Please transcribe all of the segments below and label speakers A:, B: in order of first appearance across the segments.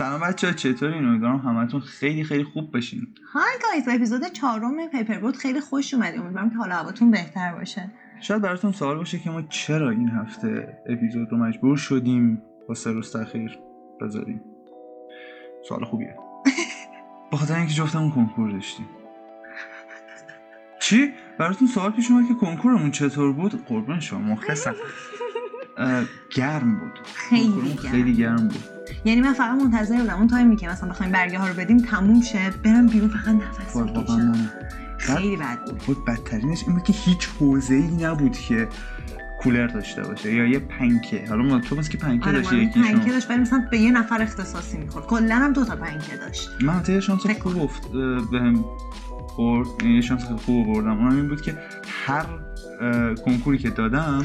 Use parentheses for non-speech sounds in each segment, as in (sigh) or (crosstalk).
A: سلام بچه چطورین؟ امیدوارم همتون خیلی خیلی خوب بشین
B: های گایز به اپیزود چهارم پیپر بود خیلی خوش اومدی امیدوارم که حالا هواتون بهتر باشه.
A: شاید براتون سوال باشه که ما چرا این هفته اپیزود رو مجبور شدیم با سه روز تاخیر بذاریم؟ سوال خوبیه. (laughs) با خاطر اینکه جفتمون کنکور داشتیم. چی؟ براتون سوال پیش اومد که کنکورمون چطور بود؟ قربان شما مخلصم. (laughs) گرم بود.
B: خیلی
A: کنکورمون
B: گرم.
A: خیلی گرم بود.
B: یعنی من فقط منتظر بودم. اون تایمی که مثلا بخوایم برگه ها رو بدیم تموم شه. برم بیرون فقط نفس بکشم
A: من-
B: خیلی بد بود.
A: بود بدترینش این بود که هیچ حوزه ای نبود که کولر داشته باشه یا یه پنکه. حالا ما تو که پنکه
B: آره
A: داشتی؟
B: من
A: یکیشون؟
B: پنکه داشت ولی مثلا به یه نفر اختصاصی می‌خورد. کلا هم دو تا پنکه داشت.
A: من حتی یه شانس خوب افت بهم برد. یعنی یه شانس خوب بردم اونم این بود که هر کنکوری که دادم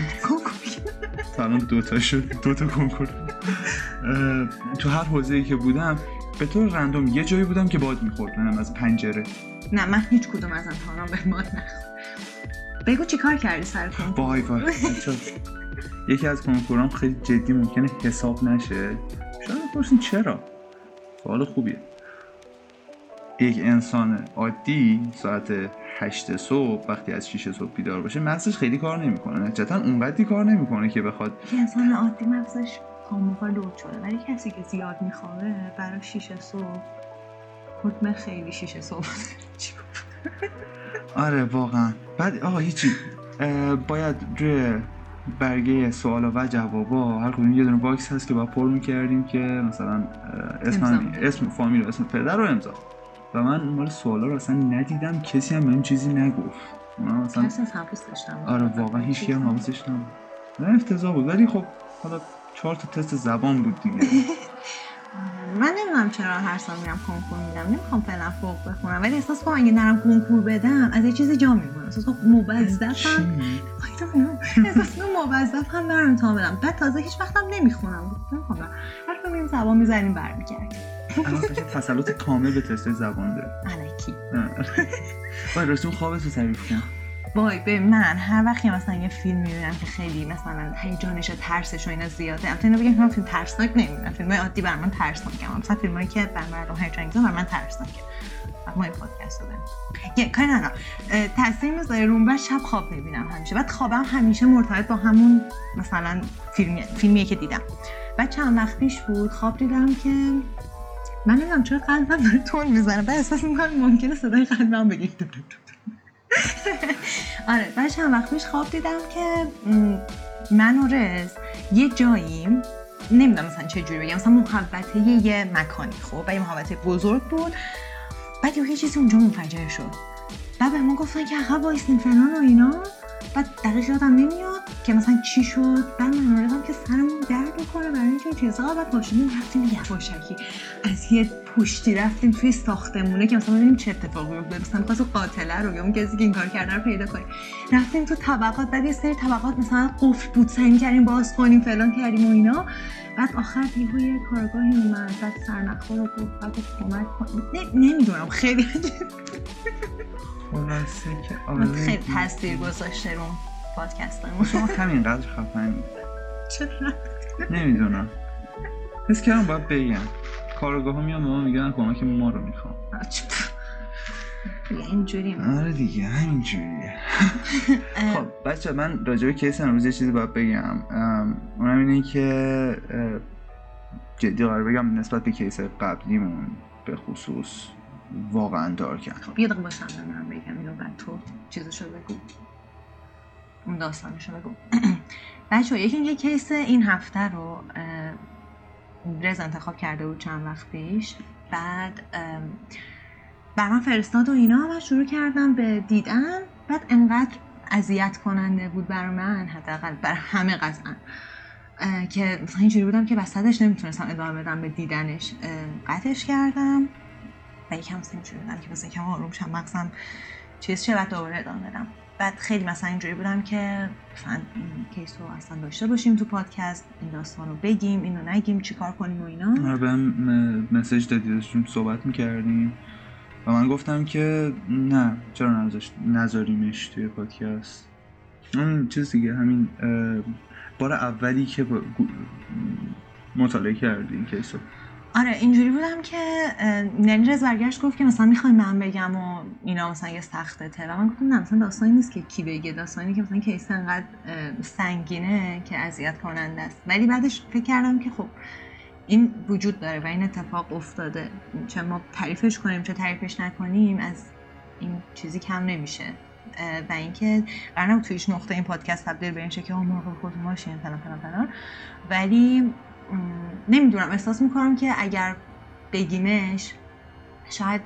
A: تا الان دو تا شد دو تا کنکور. تو هر حوزه ای که بودم به طور رندوم یه جایی بودم که باد می‌خورد منم از پنجره.
B: نه من هیچ کدوم از امتحانام به ما نخورد. بگو چی کار کردی سر کنکور
A: وای وای. یکی از کنکورام خیلی جدی ممکنه حساب نشه. شاید بپرسین چرا؟ سوال خوبیه. یک انسان عادی ساعت هشت صبح وقتی از 6 صبح بیدار باشه مغزش خیلی کار نمی‌کنه. نتیجتا اونقدری کار نمی‌کنه که بخواد
B: یه انسان عادی مغزش کاملا load شده. ولی کسی که زیاد میخوابه برای شیشه صبح حکم خیلی شیشه صبح؟ (laughs)
A: آره واقعا. بعد آقا هیچی. باید روی برگه سوالا و جوابا هر کدوم یه دونه box هست که باید پر می‌کردیم که مثلا اسم اسم فامیل و اسم پدر رو امضا. و من مال سوالا رو اصلا ندیدم کسی هم بهم چیزی نگفت. من
B: از حواسش نبود.
A: آره واقعا هیچ هم حواسش نبود. نه افتضاح بود. ولی خب حالا چهار تا تست زبان بود دیگه. (laughs)
B: من نمی‌دونم چرا هر سال میرم کنکور میدم نمی‌خوام فعلا فوق بخونم. ولی احساس کنم اگه نرم کنکور بدم از یه چیزی جا میمونم. احساس کنم موظفم؟ احساس کنم موظف هم برم. امتحان بدم بعد تازه هیچ وقتم نمی‌خونم. نمی‌خوام. هر کدوم میریم زبان می‌زنیم برمیگردیم.
A: الان تسلط کامل به تست زبان داره.
B: الکی (laughs)
A: وای رسوم خوابت رو تعریف کن.
B: وای به من هر وقت که مثلا یه فیلم می‌بینم که خیلی مثلا هیجانش ترسش و اینا زیاده البته اینو بگم فیلم ترسناک نمی‌بینم فیلم عادی بر من ترسناکه مثلا فیلم هایی که بر مردم هیجان انگیزه بر من ترسناکه. ما این پادکست رو یه کاری ندارم. تاثیر می‌ذاره روم و شب خواب می‌بینم همیشه. بعد خوابم همیشه مرتبط با همون مثلا فیلمی فیلمیه که دیدم. بعد چند وقت پیش بود خواب دیدم که من نمی‌دونم چرا قلبم داره تون می‌زنه. بعد احساس می‌کنم ممکنه صدای قلبم بگید (laughs) آره بعد چند وقت پیش خواب دیدم که من و رز یه جاییم نمی‌دونم مثلا چه جوری بگم مثلا محوطه یه مکانی خب و یه محوطه بزرگ بود. بعد یه چیزی اونجا منفجر شد. بعد به ما گفتن که عقب وایسین فلان و اینا. بعد دقیق یادم نمیاد که مثلا چی شد. بعد من آردم که سرمون درد می‌کنه برای اینکه این چیزا بعد پاشدیم رفتیم یواشکی. از یه پشتی رفتیم توی ساختمونه که مثلا ببینیم چه اتفاقی افتاد مثلا می‌خواست قاتله رو یا اون کسی که این کار کرده رو پیدا کنیم رفتیم تو طبقات بعد یه سری طبقات مثلا قفل بود. سعی کردیم باز کنیم فلان کردیم و اینا. بعد آخر یهو یه کارگاهی اومد بعد سرنخها رو گفت بعد کمک کن. نه- نمی‌دونم. خیلی
A: خلاصه که آره.
B: خیلی تاثیر گذاشته رو پادکستمون.
A: شما همینقدر خفنی.
B: چرا؟
A: نمی‌دونم. حس کردم باید بگم. کارگاه ها میان به ما میگن کمک ما رو می‌خوام
B: دیگه اینجوری
A: آره دیگه همینجوریه. (laughs) خب بچه من راجع به کیس امروز یه چیزی باید بگم. اونم اینه که جدی قرار بگم نسبت به کیس قبلیمون به خصوص واقعا دارکن
B: خب یه دقیقه باشم من بگم. اینو بعد تو چیزشو بگو. اون داستانشو بگو. (clears throat) بچه یکی یه کیس این هفته رو رز انتخاب کرده بود چند وقت پیش. بعد ام، بر من فرستاد و اینا و شروع کردم به دیدن. بعد انقدر اذیت کننده بود بر من حداقل بر همه قطعا که اینجوری بودم که وسطش نمی‌تونستم ادامه بدم به دیدنش قطعش کردم. و یکم اینجوری بودم که مثلا یکم آروم شم مغزم چیز چه بعد دوباره ادامه بدم. بعد خیلی مثلا اینجوری بودم که مثلا این کیس رو اصلا داشته باشیم تو پادکست این داستان رو بگیم اینو نگیم چیکار کنیم و اینا.
A: آره بهم م- مسیج دادی داشتیم صحبت می‌کردیم. و من گفتم که نه چرا نذاریمش توی پادکست؟ همین چیز دیگه همین بار اولی که با- مطالعه کردی این کیس رو.
B: آره اینجوری بودم که یعنی رز برگشت گفت که مثلا می‌خوای من بگم و اینا مثلا یه سخته و من گفتم نه مثلا داستانی نیست که کی بگه. داستانی که مثلا کیس انقدر سنگینه که اذیت کننده است. ولی بعدش فکر کردم که خب این وجود داره و این اتفاق افتاده. چه ما تعریفش کنیم چه تعریفش نکنیم از این چیزی کم نمیشه. و اینکه قرار توی هیچ نقطه این پادکست تبدیل به این که مراقب خودتون باشین فلان فلان فلان. ولی نمی‌دونم احساس می‌کنم که اگر بگیمش شاید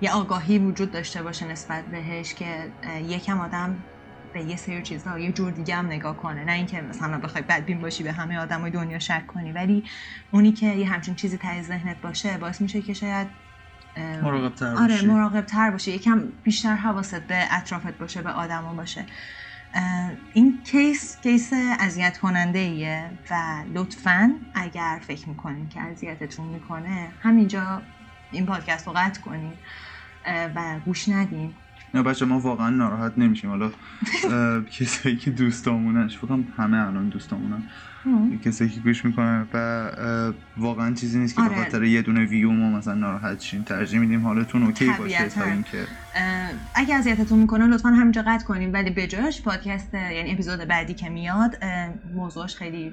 B: یه آگاهی وجود داشته باشه نسبت بهش که یکم آدم به یه سری چیزها یه جور دیگه هم نگاه کنه. نه اینکه مثلا بخوای بدبین باشی به همه آدمای دنیا شک کنی ولی اونی که یه همچین چیزی ته ذهنت باشه باعث میشه که شاید
A: مراقب تر
B: آره مراقب تر باشه یکم بیشتر حواست به اطرافت باشه به آدما باشه. این case case اذیت کننده ایه و لطفا اگر فکر می‌کنین که اذیتتون می‌کنه همینجا این پادکست رو قطع کنید و گوش ندین.
A: نه بچه ها واقعا ناراحت نمیشیم. حالا (laughs) کسایی که دوستامونن فکرم همه الان دوستامونن. کسایی که گوش می‌کنن و واقعا چیزی نیست که به آره. خاطر یه دونه ویو ما مثلا ناراحت شین ترجیح میدیم حالتون okay باشه تا اینکه.
B: اگه اذیتتون می‌کنه لطفا همینجا قطع کنیم. ولی به جاش پادکست یعنی اپیزود بعدی که میاد موضوعش خیلی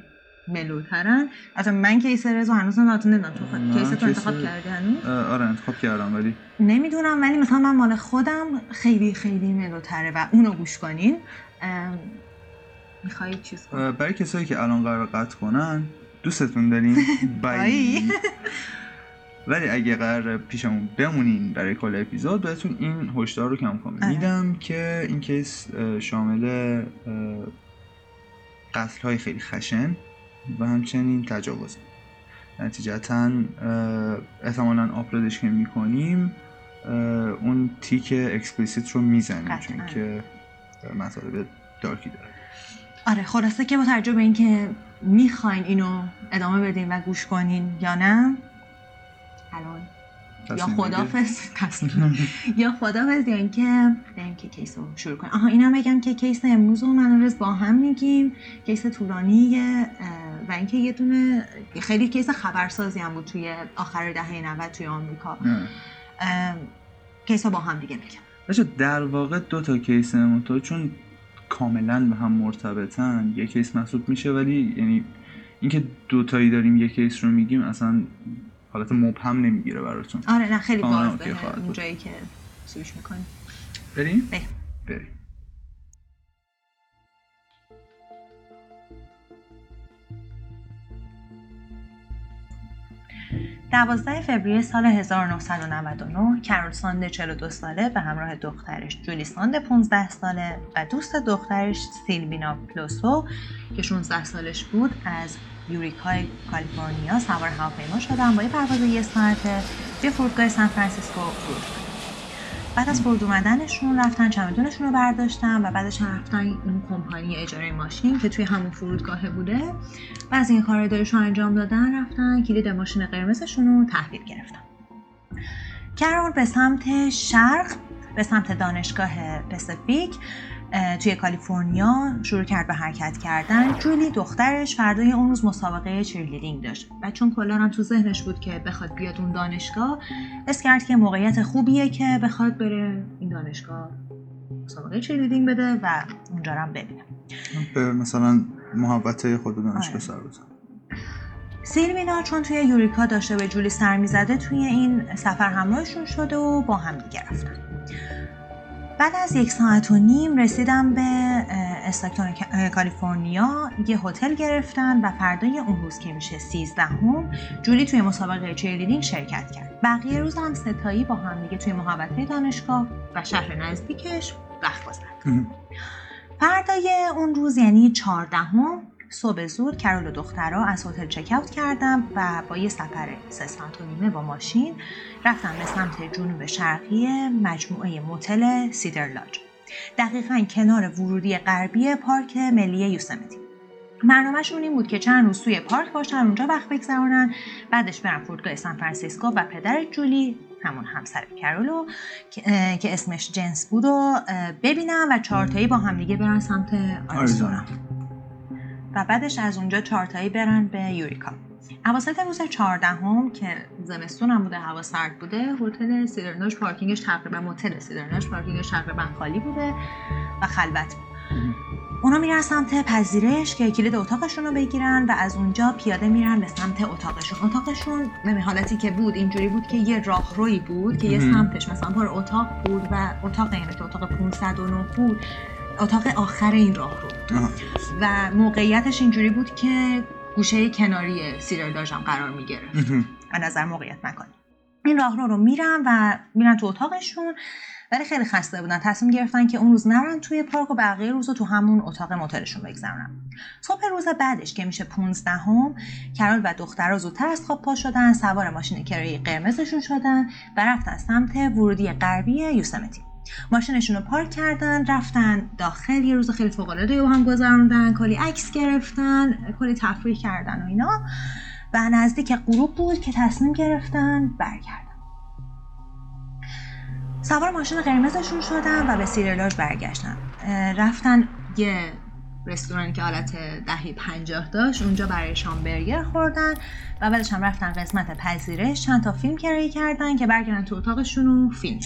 B: ملوترن اصلا من کیس رزو هنوز ناتون نمی‌دونم تو کیس تو انتخاب کردی هنوز؟
A: آره انتخاب کردم ولی
B: نمی‌دونم ولی مثلا من مال خودم خیلی خیلی ملوتره و اونو گوش کنین. میخوایی چیز
A: برای کسایی که الان قرار قطع کنن دوستتون داریم. (laughs) بای. (laughs) ولی اگه قرار پیشمون بمونین برای کل اپیزود بهتون این هشدار رو کم کنم آره. میدم که این case شامل قتل های خیلی خشن. و همچنین تجاوز نتیجتا احتمالا آپلودش که می‌کنیم اون تیک explicit رو می‌زنیم چون که مطالب dark ی داره.
B: آره خلاصه که با توجه به اینکه می‌خواین اینو ادامه بدین و گوش کنین یا نه الان یا خدافظ (laughs) یا خدافظ یا اینکه بریم که case رو شروع کنیم. آها اینم بگم که case امروز رو من با هم میگیم. case طولانیه و اینکه یه دونه خیلی case خبرسازی هم بود توی آخر دهه 90 توی آمریکا. case با هم دیگه میگم
A: در واقع دو تا case تو چون کاملا به هم مرتبطن یک case محسوب میشه ولی یعنی اینکه دوتایی داریم یک case رو میگیم اصلا حالت مبهم نمی‌گیره براتون.
B: آره نه خیلی واضحه اونجایی که سویش می‌کنیم
A: بریم؟ بریم. بریم.
B: دوازده فوریه سال 1999 کرول ساند 42 ساله به همراه دخترش جولی ساند 15 ساله و دوست دخترش سیلوینا پلوسو که 16 سالش بود از یوریکای کالیفرنیا سوار هواپیما شدن با یه پرواز یه ساعته به فرودگاه سان فرانسیسکو فرود بعد از فرود اومدنشون رفتن چمدونشون رو برداشتن و بعدش رفتن اون کمپانی اجاره ماشین که توی همون فرودگاه بوده. و از این کار رو انجام دادن رفتن کلید ماشین قرمزشون رو تحویل گرفتن. کرول به سمت شرق به سمت دانشگاه پسیفیک. توی کالیفرنیا شروع کرد به حرکت کردن. جولی دخترش فردای اون روز مسابقه cheerleading داشت. و چون کلا هم تو ذهنش بود که بخواد بیاد اون دانشگاه. حس کرد که موقعیت خوبیه که بخواد بره این دانشگاه مسابقه cheerleading بده و اونجا هم ببینه.
A: به مثلا محیط خود دانشگاه آره. سر بزن.
B: سیلوینا چون توی یوریکا داشته به جولی سر می‌زده توی این سفر همراهشون شده و با هم دیگه رفتن. بعد از یک ساعت و نیم رسیدم به استاکتون کالیفرنیا. یه هتل گرفتن و فردای اون روز که میشه سیزدهم جولی توی مسابقه چیرلیدینگ شرکت کرد. بقیه روز هم ستایی با هم دیگه توی محوطه دانشگاه و شهر نزدیکش وقت گذرد فردای اون روز یعنی چهاردهم صبح زود کرول و دخترها از هتل چک کردم و با یه سفر سه ساعت و نیمه با ماشین رفتم به سمت جنوب شرقی مجموعه موتل سیدر لاج. دقیقا کنار ورودی غربی پارک ملی یوسمتی. برنامهشون این بود که چند روز توی پارک باشن اونجا وقت بگذرونن بعدش برن فرودگاه سان فرانسیسکو و پدر جولی همون همسر کرولو که اسمش جنس بود و ببینن و چهارتایی با همدیگه برن سمت آریزونا. و بعدش از اونجا چارتایی برن به یوریکا. اواسط روز چهاردهم که زمستون هم بوده هوا سرد بوده هتل سیدرناش پارکینگش تقریبا موتل سیدرناش پارکینگش تقریبا خالی بوده و خلوت بود. اونا میرن سمت پذیرش که کلید اتاقشون رو بگیرن و از اونجا پیاده میرن به سمت اتاقشون. اتاقشون به حالتی که بود اینجوری بود که یه راهروی بود که یه سمتش مثلا پر اتاق بود و اتاق یعنی که اتاق 509 بود. اتاق آخر این راهرو و موقعیتش اینجوری بود که گوشه کناری سیرلاژ هم قرار می‌گرفت. از نظر موقعیت مکانی. این راهرو رو میرن و میرن تو اتاقشون. ولی خیلی خسته بودن. تصمیم گرفتن که اون روز نرن توی پارک و بقیه روز رو تو همون اتاق موتلشون بگذرونن. صبح روز بعدش که میشه 15 هم کرال و دخترها زودتر از خواب پا شدن سوار ماشین کرایه قرمزشون شدن و رفتن سمت ورودی غربی یوسمتی. ماشینشون رو پارک کردن رفتن داخل یه روز خیلی فوق العاده هم گذروندن کلی عکس گرفتن کلی تفریح کردن و اینا. و نزدیک غروب بود که تصمیم گرفتن برگردن. سوار ماشین قرمزشون شدن و به سیرلاژ برگشتن. رفتن یه رستورانی که حالت دهی پنجاه داشت اونجا برای شام برگر خوردن و بعدش هم رفتن قسمت پذیرش. چند تا فیلم کرایه کردن که برگردن تو اتاقشون و فیلم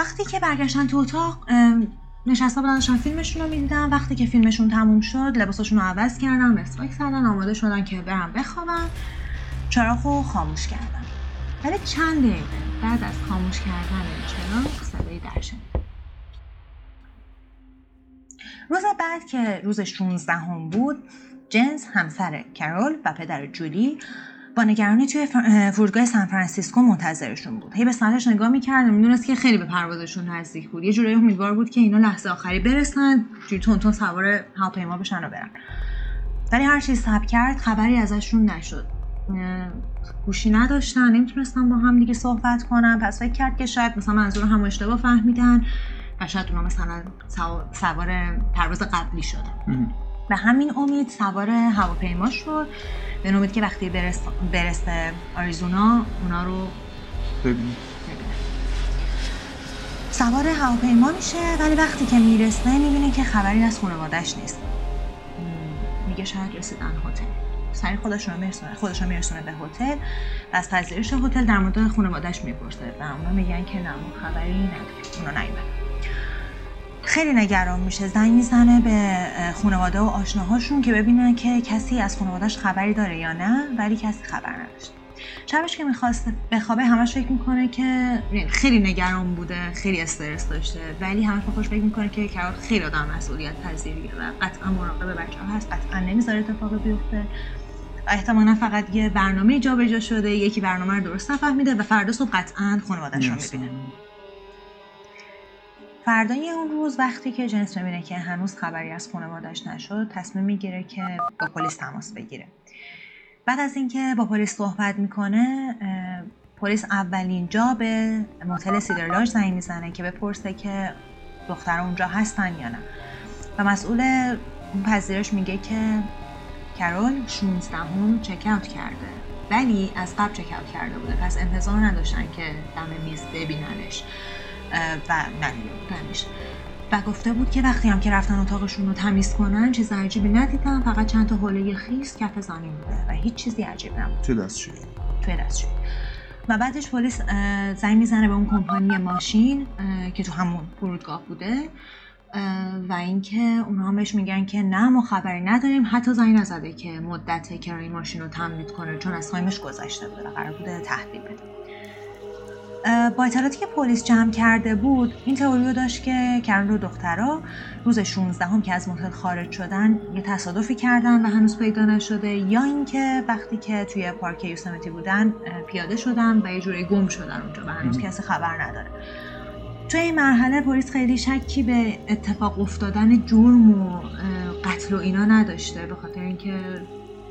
B: وقتی که برگشتن تو اتاق نشسته بودن داشتن فیلمشون رو می‌دیدن. وقتی که فیلمشون تموم شد لباسشون رو عوض کردن مسواک زدن آماده شدن که برن بخوابن. چراغ رو خاموش کردن. ولی چند دقیقه بعد از خاموش کردن چراغ صدای در روز بعد که روز 16 هم بود جنس همسر کرول و پدر جولی با نگرانی توی فرودگاه سان فرانسیسکو منتظرشون بود. هی به ساعتش نگاه می‌کرد و می‌دونست که خیلی به پروازشون نزدیک بود. یه جورایی امیدوار بود که اینا لحظه آخری برسن جوری تون سوار هواپیما بشن و برن. ولی هر چیز سب کرد خبری ازشون نشد. گوشی نداشتن نمی‌تونستن با هم دیگه صحبت کنن. پس فکر کرد که شاید مثلا منظور هم اشتباه فهمیدن و شاید اونا مثلا سوار پرواز قبلی شدن. به همین امید سوار هواپیما شد. به امید که وقتی برس... برسه آریزونا اونا رو ببینه. سوار هواپیما میشه ولی وقتی که می‌رسه می‌بینه که خبری از خانوادش نیست. میگه شاید رسیدن هتل. سری خودش رو میرسونه خودش رو میرسونه به هتل. و از پذیرش هتل در مورد خانوادش می‌پرسه و اونا میگن که نه خبری نداره اونا نیومدن خیلی نگران میشه. زنگ می‌زنه به خانواده و آشناهاشون که ببینن که کسی از خانوادهش خبری داره یا نه ولی کسی خبر نداشت شبش که می‌خواست بخوابه همش فکر می‌کنه که خیلی نگران بوده خیلی استرس داشته ولی همش خوش فکر می‌کنه که کرات خیلی آدم مسئولیت پذیریه و قطعا مراقب بچه ها هست قطعا نمی‌ذاره اتفاق بیفته. احتمالا فقط یه برنامه جابجا شده یکی برنامه رو درست نفهمیده و فردا صبح قطعا خانوادهش رو می‌بینه. فردای اون روز وقتی که جنس می‌بینه که هنوز خبری از خانوادش نشد تصمیم می‌گیره که با پلیس تماس بگیره. بعد از اینکه با پلیس صحبت می‌کنه پلیس اولین جا به موتل سیدرلاژ زنگ می‌زنه که بپرسه که دختر اونجا هستن یا نه. و مسئول اون پذیرش میگه که کرول 16 هم چک اوت کرده. ولی از قبل چک اوت کرده بوده. پس انتظار نداشتن که دم میز ببیننش. و ندیدنش و گفته بود که وقتی هم که رفتن اتاقشون رو تمیز کنن چیز عجیبی ندیدن فقط چند تا حوله خیس کف زمین بوده و هیچ چیزی عجیب نبود.
A: توی دستشویی.
B: توی دستشویی. و بعدش پلیس زنگ می‌زنه به اون کمپانی ماشین که تو همون فرودگاه بوده و اینکه اونها هم بهش میگن که نه ما خبری نداریم. حتی زنگ نزده که مدت کرایه ماشین رو تمدید کنه چون از time ش گذشته بوده قرار بوده تحویل بده. با اطلاعاتی که پلیس جمع کرده بود این تئوری رو داشت که کرول و دخترها روز 16 هم که از موتل خارج شدن یه تصادفی کردن و هنوز پیدا نشده یا اینکه وقتی که توی پارک یوسمیتی بودن پیاده شدن و یه جوری گم شدن اونجا و هنوز کسی خبر نداره. توی این مرحله پلیس خیلی شکی به اتفاق افتادن جرم و قتل و اینا نداشته به خاطر اینکه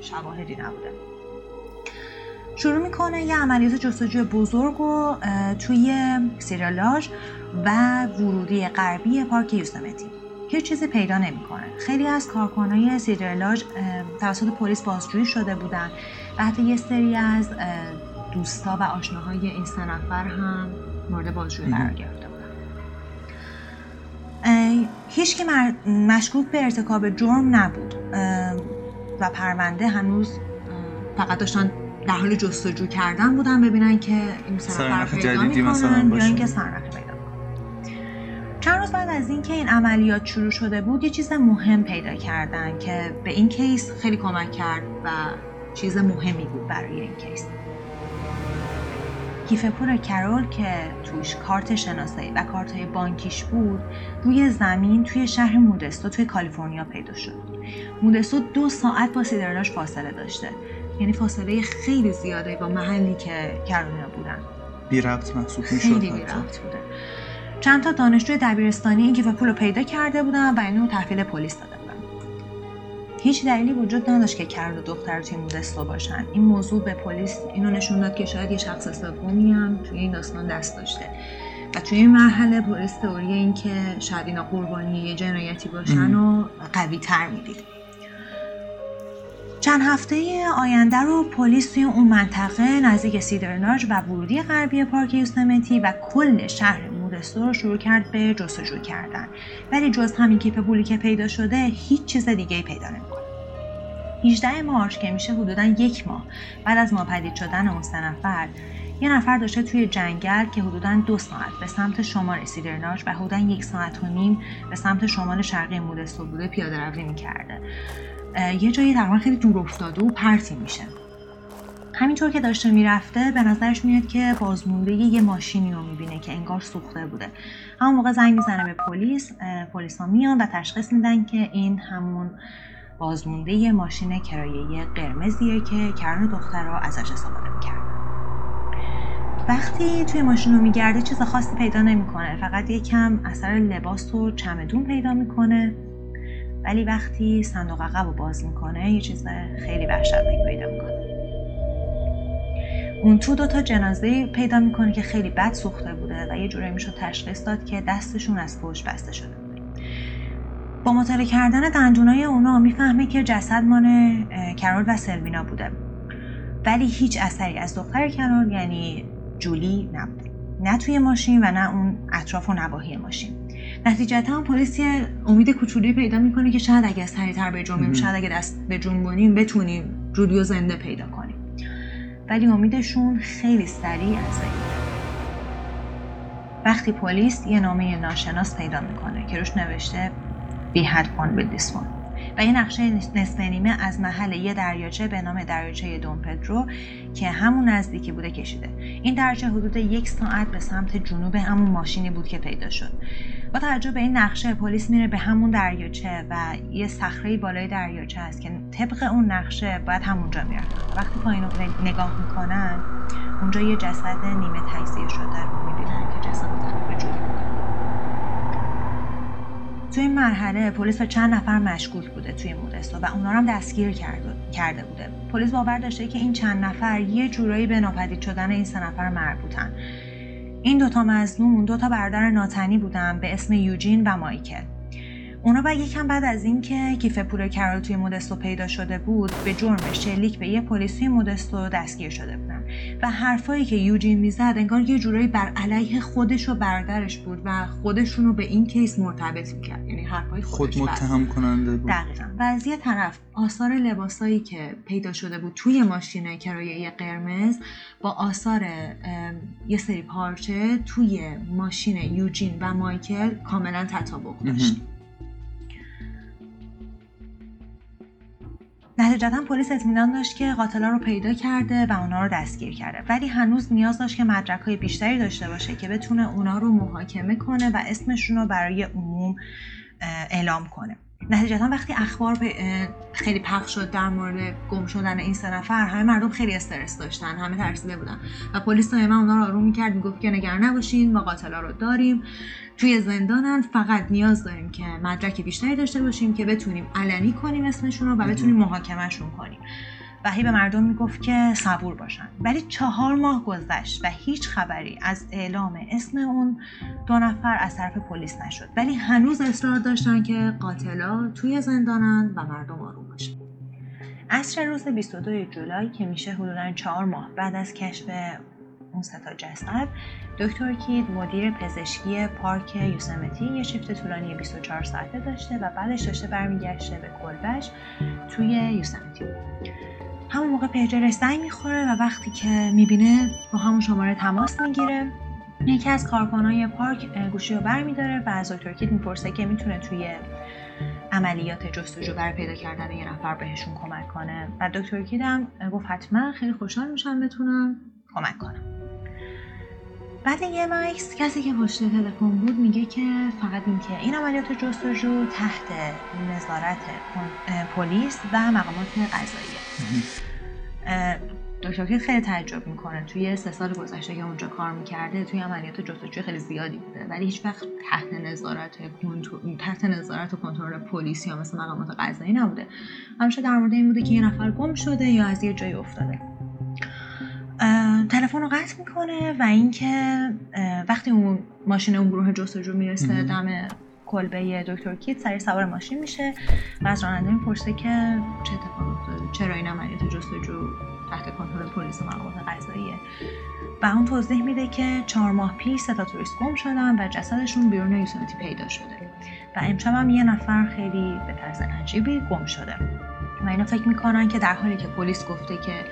B: شواهدی نبوده. شروع می‌کنه یه عملیات جستجوی بزرگ و توی سیرالاژ و ورودی غربی پارک یوسمتی هیچ چیزی پیدا نمی‌کنه. خیلی از کارکنای سیرالاژ توسط پلیس بازجویی شده بودن و حتی یه سری از دوستا و آشناهای این سه نفر هم مورد بازجویی قرار گرفته بودن. هیچ که مشکوک به ارتکاب جرم نبود. و پرونده هنوز فقط داشتن در حال جستجو کردن بودن ببینن که این
A: سرنخ جدیدی مثلا
B: یا اینکه سرنخ پیدا چند روز بعد از اینکه این عملیات شروع شده بود یه چیز مهم پیدا کردن که به این کیس خیلی کمک کرد و چیز مهمی بود برای این کیس. کیف پول کرول که توش کارت شناسایی و کارت های بانکیش بود روی زمین توی شهر مودستو توی کالیفرنیا پیدا شد. مودستو دو ساعت با سیدرناش فاصله داشته. یعنی فاصله خیلی زیاده با محلی که کرولیا بودن.
A: بی ربط محسوب
B: می‌شد خیلی بی ربط بوده. چند تا دانشجوی دبیرستانی این کیف پول رو پیدا کرده بودن و اینو تحویل پلیس داده بودن. هیچ دلیلی وجود نداشت که کرد و دختر توی مودستو باشن. این موضوع به پلیس اینو نشون داد که شاید یه شخص سومی هم توی این داستان دست داشته. و توی این مرحله پلیس تئوری این که شاید اینا قربانی یه جنایتی باشن و قوی تر می‌دید. چند هفته آینده رو پلیس توی اون منطقه نزدیک سیدرناج و ورودی غربی پارک یوستمنتی و کل شهر مودستو رو شروع کرد به جستجو کردن. ولی جز همین کیف پولی که پیدا شده هیچ چیز دیگه پیدا نمی‌کنه. 18 مارچ که میشه حدودا یک ماه بعد از ناپدید شدن اون سه نفر یه نفر داشته توی جنگل که حدودا دو ساعت به سمت شمال سیدرناج و حدودا یک ساعت و نیم به سمت شمال شرقی مودستو بوده پیاده روی می‌کرده. یه جایی تقریبا خیلی دور افتاده و پرتی میشه. همینطور که داشته می‌رفته به نظرش میاد که بازمونده یه ماشینی رو می‌بینه که انگار سوخته بوده. همون موقع زنگ می‌زنه به پلیس پلیس ها میان و تشخیص میدن که این همون بازمونده یه ماشین کرایه قرمزیه که کرن دختر رو ازش استفاده می‌کرد. وقتی توی ماشین رو میگرده چیز خاصی پیدا نمی‌کنه. فقط یه کم اثر لباس و چمدون پیدا می‌کنه. ولی وقتی صندوق عقب رو باز می‌کنه یه چیز خیلی وحشتناک پیدا می‌کنه. اون تو دوتا جنازه پیدا می‌کنه که خیلی بد سوخته بوده و یه جوری می‌شد تشخیص داد که دستشون از پشت بسته شده با مطالعه کردن دندونای اونا می‌فهمه که جسد مان کرول و سلوینا بوده. ولی هیچ اثری از دختر کرول یعنی جولی نبوده. نه توی ماشین و نه اون اطراف و نواحی ماشین. نتیجتا پلیس یه امید کوچولی پیدا می‌کنه که شاید اگه سریعتر به جنبیم شاید اگه دست به جنبونیم بتونیم جولیو زنده پیدا کنیم. ولی امیدشون خیلی سریع از بین وقتی پلیس یه نامه ناشناس پیدا می‌کنه که روش نوشته fun with this one و یه نقشه نصف نیمه از محل یه دریاچه به نام دریاچه دون پدرو که همون نزدیکی بوده کشیده. این دریاچه حدود یک ساعت به سمت جنوب همون ماشینی بود که پیدا شد. با توجه به این نقشه پلیس میره به همون دریاچه و یه صخره بالای دریاچه هست که طبق اون نقشه باید همونجا میرن وقتی پایین رو نگاه می‌کنن اونجا یه جسد نیمه تجزیه شده رو می‌بینن که جسد توی این مرحله پلیس به چند نفر مشکوک بوده توی مودستو و اونا هم دستگیر کرده بوده. پلیس باور داشته که این چند نفر یه جورایی به ناپدید شدن این سه نفر مربوطن. این دوتا مزنون دوتا برادر ناتنی بودن به اسم یوجین و مایکل. اونا بعد یکم بعد از اینکه کیف پول کرول توی مودستو پیدا شده بود به جرم شلیک به یه پلیس توی مودستو دستگیر شده بودن. و حرفایی که یوجین می‌زد انگار یه جورایی بر علیه خودش و برادرش بود و خودشون رو به این کیس مرتبط می‌کرد. یعنی حرفای خودش
A: خود متهم کننده بود.
B: دقیقا. و از یه طرف آثار لباسایی که پیدا شده بود توی ماشین کرایه قرمز با آثار یه سری پارچه توی ماشین یوجین و مایکل کاملا تطابق داشت. نتیجتا پلیس اطمینان داشت که قاتلا رو پیدا کرده و اونا رو دستگیر کرده. ولی هنوز نیاز داشت که مدرک های بیشتری داشته باشه که بتونه اونا رو محاکمه کنه و اسمشون رو برای عموم اعلام کنه. نتیجتا وقتی اخبار خیلی پخش شد در مورد گم شدن این سه نفر همه مردم خیلی استرس داشتن همه ترسیده بودن و پلیس دائما اونا رو آروم می‌کرد می‌گفت که نگران نباشین ما قاتلا رو داریم. توی زندانن فقط نیاز داریم که مدرک بیشتری داشته باشیم که بتونیم علنی کنیم اسمشون رو و بتونیم محاکمهشون کنیم. و هی به مردم می‌گفت که صبور باشن. ولی چهار ماه گذشت و هیچ خبری از اعلام اسم اون دو نفر از طرف پلیس نشد. ولی هنوز اصرار داشتن که قاتلا توی زندانن و مردم آروم باشن. عصر روز 22 جولای که میشه حدودا چهار ماه بعد از کشف اون سه تا جسد دکتر کید مدیر پزشکی پارک یوسمتی یه شیفت طولانی 24 ساعته داشته و بعدش داشته برمیگشته به کلبش توی یوسمتی. همون موقع پیجرش زنگ می‌خوره و وقتی که می‌بینه با همون شماره تماس می‌گیره. یکی از کارکنای پارک گوشی رو برمیداره و از دکتر کیت می‌پرسه که می‌تونه توی عملیات جستجو برای پیدا کردن یه نفر بهشون کمک کنه. و دکتر کید هم گفت حتما خیلی خوشحال میشم بتونم کمک کنم. بعد یه مکس کسی که پشت تلفن بود میگه که فقط این که این عملیات جستجو تحت نظارت پلیس و مقامات قضاییه دکتر خیلی تعجب می‌کنه. توی سه سال گذشته که اونجا کار می‌کرده توی عملیات جستجوی خیلی زیادی بوده. ولی هیچ وقت تحت نظارت تحت نظارت و کنترل پلیس یا مثل مقامات قضایی نبوده. همیشه در مورد این بوده که یه نفر گم شده یا از یه جایی افتاده. تلفن رو قطع می‌کنه و اینکه وقتی اون ماشین اون گروه جستجو می‌رسه دم کلبه دکتر کیت سری سوار ماشین میشه و از راننده می‌پرسه که چه اتفاقی افتاده؟ چرا این عملیات جستجو تحت کنترل پلیس مقامات قضاییه؟ و اون توضیح میده که چهار ماه پیش سه تا توریست گم شدن و جسدشون بیرون یوسمتی پیدا شده. و امشب هم یه نفر خیلی به طرز عجیبی گم شده. و اینا فکر می‌کنن که در حالی که پلیس گفته که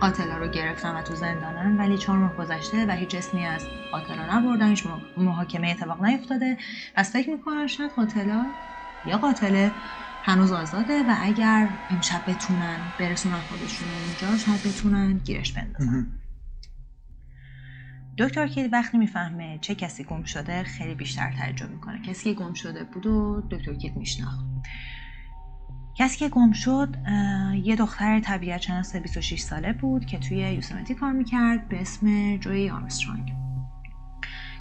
B: قاتلا رو گرفتن و تو زندانن ولی چهار ماه گذشته و هیچ اسمی از قاتلا نبردن هیچ محاکمه اتفاق نیفتاده. پس فکر می‌کنن شاید قاتلا یا قاتله هنوز آزاده و اگر امشب بتونن برسونن خودشون اونجا شاید بتونن گیرش بندازن. دکتر کید وقتی می‌فهمه چه کسی گم شده خیلی بیشتر تعجب می‌کنه. کسی که گم شده بود و دکتر کید میشناخت. کسی که گم شد یه دختر طبیعت شناس 26 ساله بود که توی یوسمتی کار می‌کرد به اسم جوی آرمسترانگ.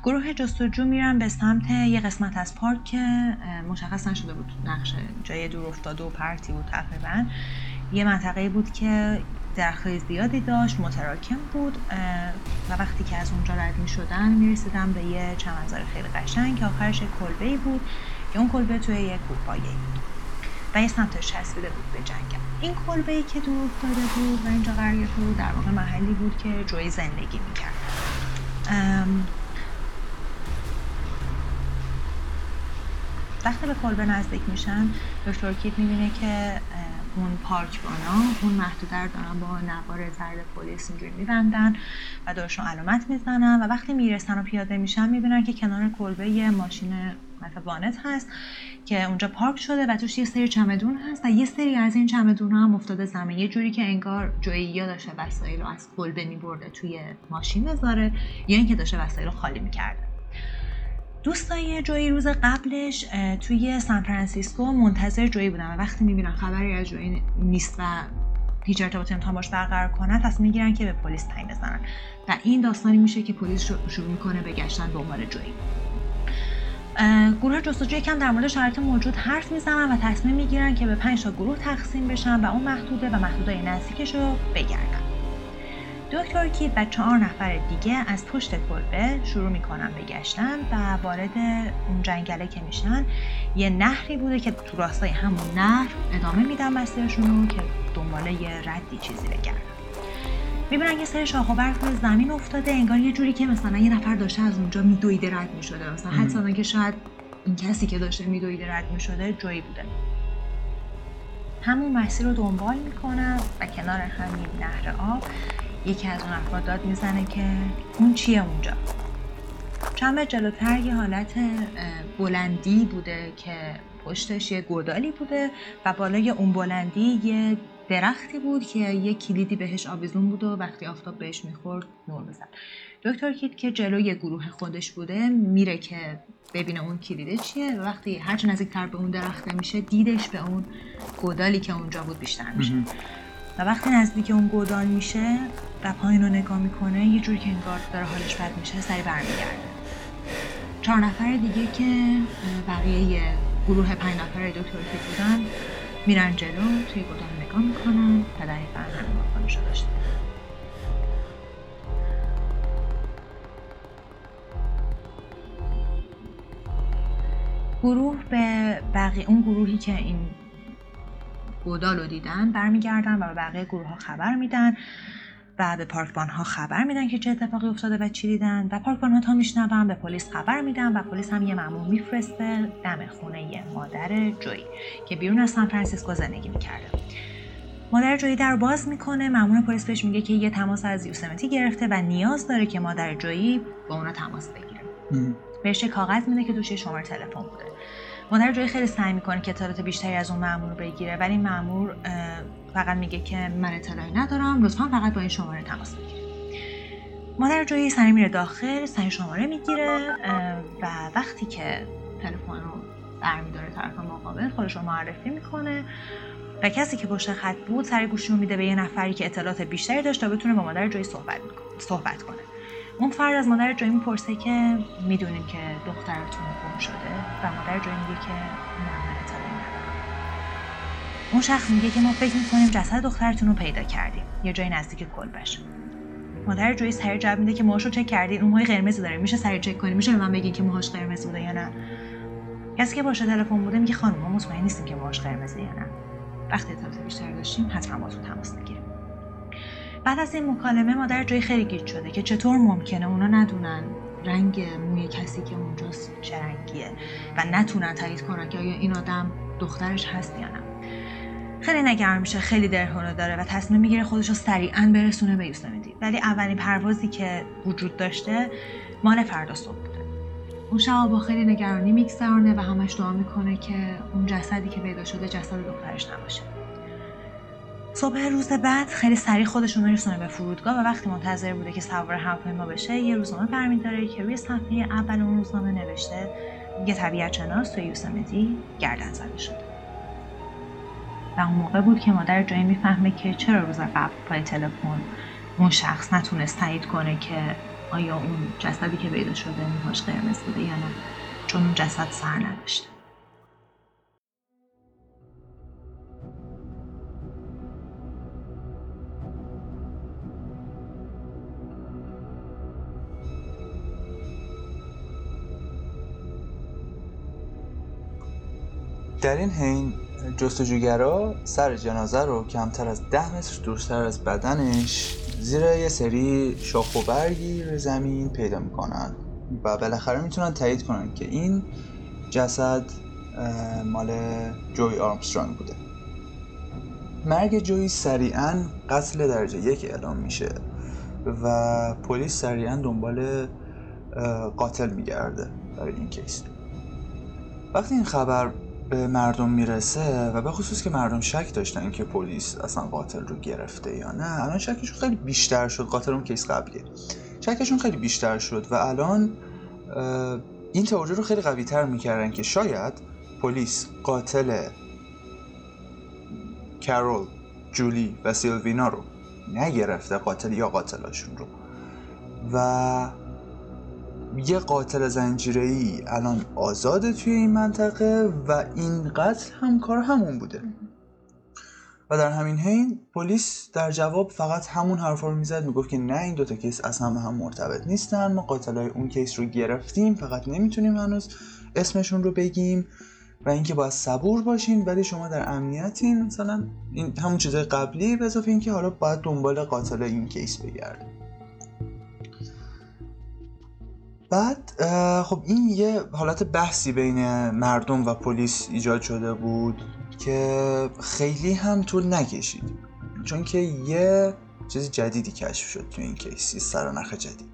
B: گروه جستجو میرن به سمت یه قسمت از پارک که مشخص نشده بود نقشه جای دور افتاده و پرتی بود تقریبا. یه منطقه بود که درخت زیادی داشت متراکم بود و وقتی که از اونجا رد می شدن می به یه چمنزار خیلی قشنگ که آخرش کلبه بود که اون کلبه توی یه کوپایه بود و یه سمتش چسبیده بود به جنگل این کلبه ای که دور افتاده بود و اینجا قرار بود در واقع محلی بود که جوی زندگی می‌کرد. وقتی به کلبه نزدیک میشن دکتر کیت می‌بینه که اون پارکبانا اون محدوده رو دارن با نوار زرد پلیس اینجوری میبندن و دورشون علامت می‌زنن و وقتی می‌رسن و پیاده میشن می‌بینن که کنار کلبه یه ماشین مثل وانت هست که اونجا پارک شده و توش یه سری چمدون هست و یه سری از این چمدون هم افتاده زمین. یه جوری که انگار یا داشته وسایل رو از کلبه میبرده توی ماشین بذاره یا اینکه داشته وسایل رو خالی می‌کرده. دوستای جوی روز قبلش توی سان فرانسیسکو منتظر جوی بودن و وقتی می‌بینن خبری از جوی نیست و هیچ ارتباطی نمی‌تونن باش برقرار کنن تصمیم می‌گیرن که به پلیس زنگ بزنن. و این داستانی میشه که پلیس شروع می‌کنه به گشتن دنبال جوی. گروه جستجو یکم در مورد شرایط موجود حرف می‌زنن و تصمیم می‌گیرن که به پنج تا گروه تقسیم بشن و اون محدوده و محدودای نزدیکش رو بگردن. دکتر کیت و چهار نفر دیگه از پشت کلبه شروع می‌کنن به گشتن و وارد اون جنگله که میشن یه نهری بوده که تو راستای همون نهر ادامه میدن مسیرشون رو که دنبال یه ردی چیزی بگردن. می‌بینن یه سری شاخ و برگ روی زمین افتاده انگار یه جوری که مثلا یه نفر داشته از اونجا میدویده رد می‌شده. مثلا حتی که شاید این کسی که داشته میدویده رد می‌شده جویی بوده. همون مسیر رو دنبال می‌کنن و کنار همین نهر آب یکی از اون افراد داد می‌زنه که اون چیه اونجا. چند جلوتر یه حالت بلندی بوده که پشتش یه گودالی بوده و بالای اون بلندی یه درختی بود که یه کلیدی بهش آویزون بود و وقتی آفتاب بهش می‌خورد نور می‌زد. دکتر کیت که جلوی گروه خودش بوده میره که ببینه اون کلیده چیه و وقتی هرچه نزدیکتر به اون درخته میشه دیدش به اون گودالی که اونجا بود بیشتر میشه. و وقتی نزدیک اون گودال میشه و پایین رو نگاه می‌کنه یه جوری که انگار داره حالش بد میشه سری برمیگرده. چهار نفر دیگه که بقیه گروه پنج نفر دکتر که بودن میرن جلو توی گودال. نگاه می‌کنن و دقیقا همین واکنش رو داشته. گروه به بقیه اون گروهی که این گودال رو دیدن برمیگردن و به بقیه گروه ها خبر میدن و به پارکبان ها خبر میدن که چه اتفاقی افتاده و چی دیدن و پارکبان ها تا میشنون به پلیس خبر میدن و پلیس هم یه مأمور میفرسته دم خونه مادر جوی که بیرون از سان فرانسیسکو زندگی می‌کرده. مادر جویی در باز می‌کنه. مأمور پلیس بهش میگه که یه تماس از یوسمتی گرفته و نیاز داره که مادر جویی با اونا تماس بگیره. بهش کاغذ میده که توش شماره تلفن بوده. مادر جویی خیلی سعی می‌کنه که اطلاعات بیشتری از اون مأمور بگیره ولی مأمور فقط میگه که من اطلاعی ندارم لطفا فقط با این شماره تماس بگیره مادر جویی سری میره داخل سری شماره می‌گیره و وقتی که تلفن رو برمیداره طرف مقابل خودش رو معرفی می‌کنه. و کسی که پشت خط بود سری گوشی میده به یه نفری که اطلاعات بیشتری داشت تا بتونه با مادر جویی صحبت, صحبت کنه. اون فرد از مادر جویی می‌پرسه که می‌دونیم که دخترتون گم شده و مادر جویی میگه که نه من اطلاعی ندارم. اون شخص میگه که ما فکر می‌کنیم جسد دخترتون رو پیدا کردیم. یه جای نزدیک کلبش. مادر جویی سری جواب میده که موهاشو چک کردین اون موهای قرمزی داره. میشه سری چک کنیم میشه من بگین که موهاش قرمز بوده یا نه؟ کسی که باشه تلفن بوده میگه خانم ما مطمئن نیستیم که موهاش قرمزه یا نه. وقتی اطلاعات بیشتر داشتیم حتما باتون تماس می‌گیریم بعد از این مکالمه مادر جوی خیلی گیج شده که چطور ممکنه اونا ندونن رنگ موی کسی که اونجاست چه رنگیه و نتونن تایید کنن که آیا این آدم دخترش هست یا نه. خیلی نگران میشه خیلی درهورا داره و تصمیم می‌گیره خودش رو سریعا برسونه به یوسمیتی ولی اولین پروازی که وجود داشته مال فردا صبح اون شب با خیلی نگرانی میگذرانه و همش دعا می‌کنه که اون جسدی که پیدا شده جسد دخترش نباشه. صبح روز بعد خیلی سریع خودش رو میرسونه به فرودگاه و وقتی منتظر بوده که سوار هواپیما بشه یه روزنامه برمیداره که روی صفحه اول اون روزنامه نوشته یه طبیعت شناس توی یوسمتی گردن زده شده. و اون موقع بود که مادر جایی می‌فهمه که چرا روز قبل پای تلفن اون شخص نتونست تایید کنه که آیا اون جسدی که پیدا شده موهاش قرمز بوده یا نه؟ چون اون جسد سر نداشته.
A: در این حین جستجوگرا سر جنازه رو کمتر از ده متر دورتر از بدنش زیر یه سری شاخ و برگی زمین پیدا می‌کنن و بالاخره می‌تونن تایید کنن که این جسد مال جوی آرمسترانگ بوده. مرگ جوی سریعا قتل درجه یک اعلام میشه و پلیس سریعا دنبال قاتل میگرده برای این case. وقتی این خبر به مردم می‌رسه و به خصوص که مردم شک داشتن که پلیس اصلا قاتل رو گرفته یا نه الان شکشون خیلی بیشتر شد. قاتل اون case قبلیه. شکشون خیلی بیشتر شد و الان این تئوری رو خیلی قوی تر می‌کردن که شاید پلیس قاتل کرول جولی و سیلوینا رو نگرفته قاتل یا قاتلاشون رو. و یه قاتل زنجیره ای الان آزاده توی این منطقه و این قتل هم کار همون بوده. و در همین حین پلیس در جواب فقط همون حرفا رو می‌زد می‌گفت که نه این دوتا case از هم هم مرتبط نیستن ما قاتلای اون case رو گرفتیم فقط نمی‌تونیم هنوز اسمشون رو بگیم و اینکه باید صبور باشین ولی شما در امنیتین مثلا این همون چیزای قبلی به اضافه اینکه حالا باید دنبال قاتل این case بگردیم. بعد خب این یه حالت بحثی بین مردم و پلیس ایجاد شده بود که خیلی هم طول نکشید. چون که یه چیز جدیدی کشف شد تو این کیس یه سرانخ جدید.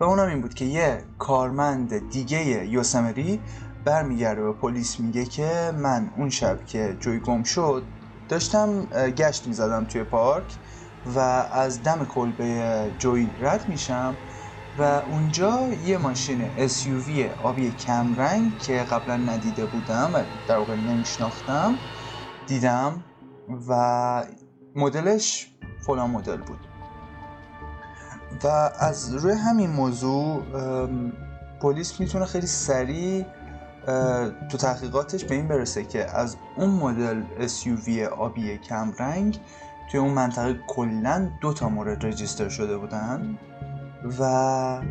A: و اونم این بود که یه کارمند دیگه یوسمری برمیگرده به پلیس میگه که من اون شب که جوی گم شد داشتم گشت می‌زدم توی پارک و از دم کلبه جوی رد میشم و اونجا یه ماشین SUV آبی کمرنگ که قبلا ندیده بودم و در واقع نمیشناختم دیدم و مدلش فلان مدل بود. و از روی همین موضوع پلیس می‌تونه خیلی سریع تو تحقیقاتش به این برسه که از اون مدل SUV آبی کمرنگ توی اون منطقه کلا دو تا مورد رجیستر شده بودن. و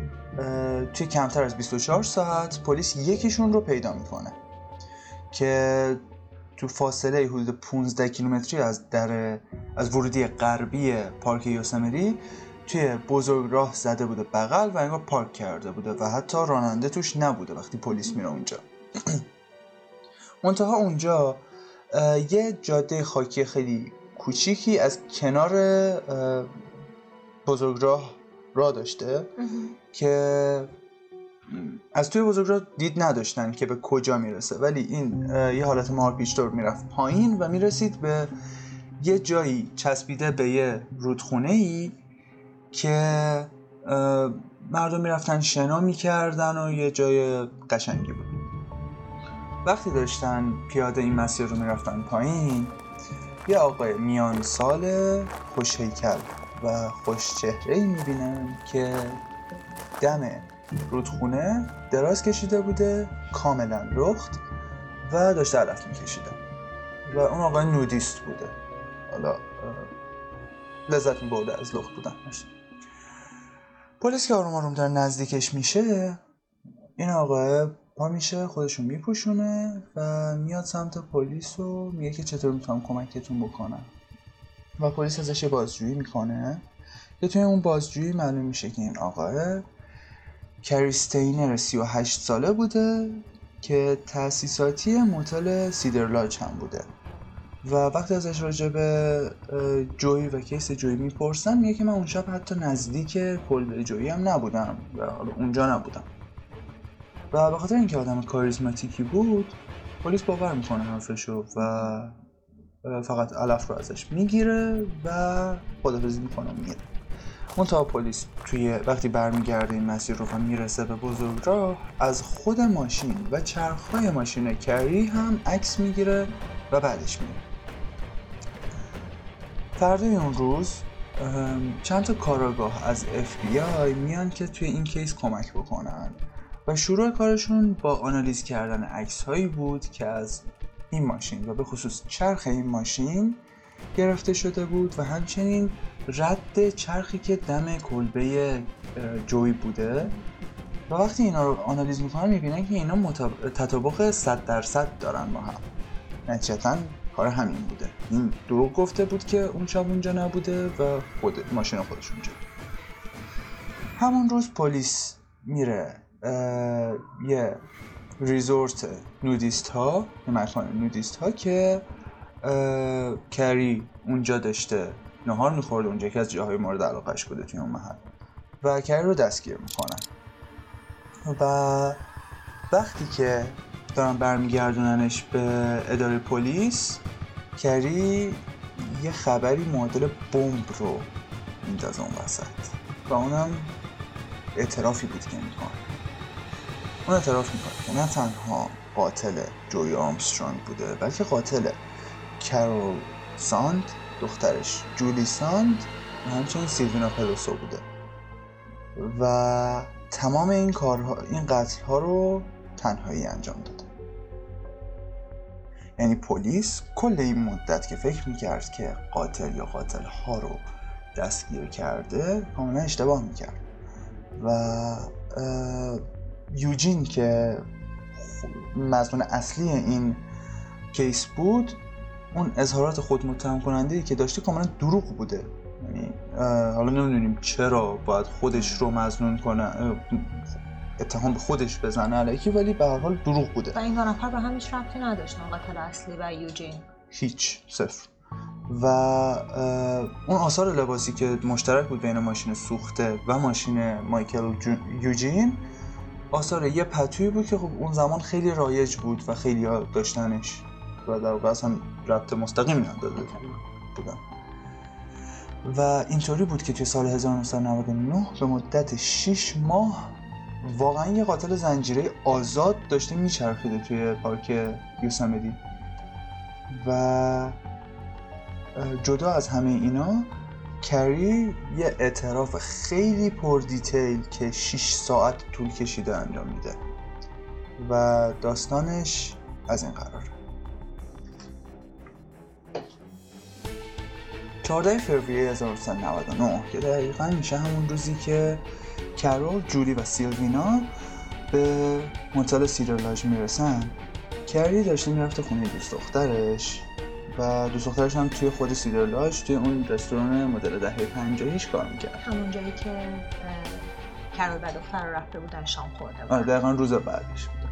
A: توی کمتر از 24 ساعت پلیس یکیشون رو پیدا می‌کنه که تو فاصله حدود 15 کیلومتری از در از ورودی غربی پارک یوسمری توی بزرگ راه زده بوده بغل و انگار پارک کرده بوده و حتی راننده توش نبوده وقتی پلیس میره اونجا. (clears throat) منتها اونجا یه جاده خاکی خیلی کوچیکی از کنار بزرگراه راه داشته که از توی بزرگراه دید نداشتن که به کجا می‌رسه. ولی این یه حالت مار پیشتر می‌رفت پایین و می‌رسید به یه جایی چسبیده به یه رودخونه ای که مردم می‌رفتن شنا می‌کردن و یه جای قشنگی بود. وقتی داشتن پیاده این مسیر رو می‌رفتن پایین یه آقای میان سال خوش هیکل و خوش چهره ای می‌بینن که دم رودخونه دراز کشیده بوده کاملا لخت و داشته علف میکشیده. و اون آقای نودیست بوده. حالا لذت میبرده از لخت بودن پلیس که آروم آروم در نزدیکش میشه این آقای پا میشه خودشون میپوشونه و میاد سمت پلیس و میگه که چطور می‌تونم کمکتون بکنم. و پلیس ازش بازجویی می‌کنه. که توی اون بازجویی معلوم میشه که این آقای کریستینر 38 ساله بوده که تأسیساتی موتل سیدرلاج هم بوده. و وقتی ازش راجع به جوی و کیس جوی می‌پرسن میگه که من اون شب حتی نزدیک کلبه جوی هم نبودم و حالا اونجا نبودم. و به خاطر اینکه آدم کاریزماتیکی بود پلیس باور می‌کنه حرفشو و فقط علف رو ازش می‌گیره و خدافزی می‌کنه میره تا پلیس توی وقتی برمیگرده این مسیر رو و می‌رسه به بزرگ راه از خود ماشین و چرخهای ماشین کری هم عکس می‌گیره و بعدش میره. فردای اون روز چند تا کاراگاه از FBI میان که توی این کیس کمک بکنن. و شروع کارشون با آنالیز کردن عکس هایی بود که از این ماشین و به خصوص چرخ این ماشین گرفته شده بود و همچنین رد چرخی که دم کلبه جوی بوده. و وقتی اینا رو آنالیز می‌کنن می‌بینن که اینا تطابق 100 درصد دارن با هم. نتیجتا کار همین بوده. این دروغ گفته بود که اون شب اونجا نبوده و خود ماشین خودش اونجا همون روز پلیس میره یه ریزورت نودیست ها یه مکان نودیست ها که کری اونجا داشته نهار میخورده اونجا که از جاهای مورد علاقش بوده توی اون محل و کری رو دستگیر می‌کنن. و وقتی که دارن برمیگردوننش به اداره پلیس کری یه خبری معادل بمب رو میندازه اون وسط و اونم اعترافی بود که می‌کنه اون اعتراف می‌کنه. که نه تنها قاتل جوی آرمسترانگ بوده بلکه قاتل کرول ساند دخترش جولی ساند و همچنین سیلوینا پلوسو بوده. و تمام این کارها این قتل ها رو تنهایی انجام داده. یعنی پلیس کل این مدت که فکر می‌کرد که قاتل یا قاتل ها رو دستگیر کرده کاملا اشتباه می‌کرد. و یوجین که مضمون اصلی این کیس بود اون اظهارات خود متهم کننده که داشته کاملا دروغ بوده. یعنی حالا نمی‌دونیم چرا باید خودش رو مزنون کنه اتهام به خودش بزنه علیکی ولی به هر حال دروغ بوده.
C: و این دو نفر به هم هیچ ربطی نداشتن قاتل اصلی و یوجین.
A: هیچ صفر. و اون آثار لباسی که مشترک بود بین ماشین سوخته و ماشین مایکل یوجین آثار یه پتویی بود که خب اون زمان خیلی رایج بود و خیلی ها داشتنش و در واقع اصلا ربط مستقیم نداده بودن و اینطوری بود که توی سال 1999 به مدت 6 ماه واقعا یه قاتل زنجیره آزاد داشته میچرخیده توی پارک یوسمدی. و جدا از همه اینا کری یه اعتراف خیلی پر دیتیل که 6 ساعت طول کشیده انجام میده. و داستانش از این قراره 14 فوریه 1999 که دقیقا میشه همون روزی که کرول، جولی و سیلوینا به موتل سیدرلاج می‌رسن. کری داشته می‌رفته خونه دوست دخترش. و دوست دخترش هم توی خود سیدرلاج توی اون رستوران مدل دهه پنجاهیش کار می‌کرد.
C: همون جایی که کرول و دختر رفته بودن شام خورده
A: آره
C: بود
A: دقیقا روز بعدش بود.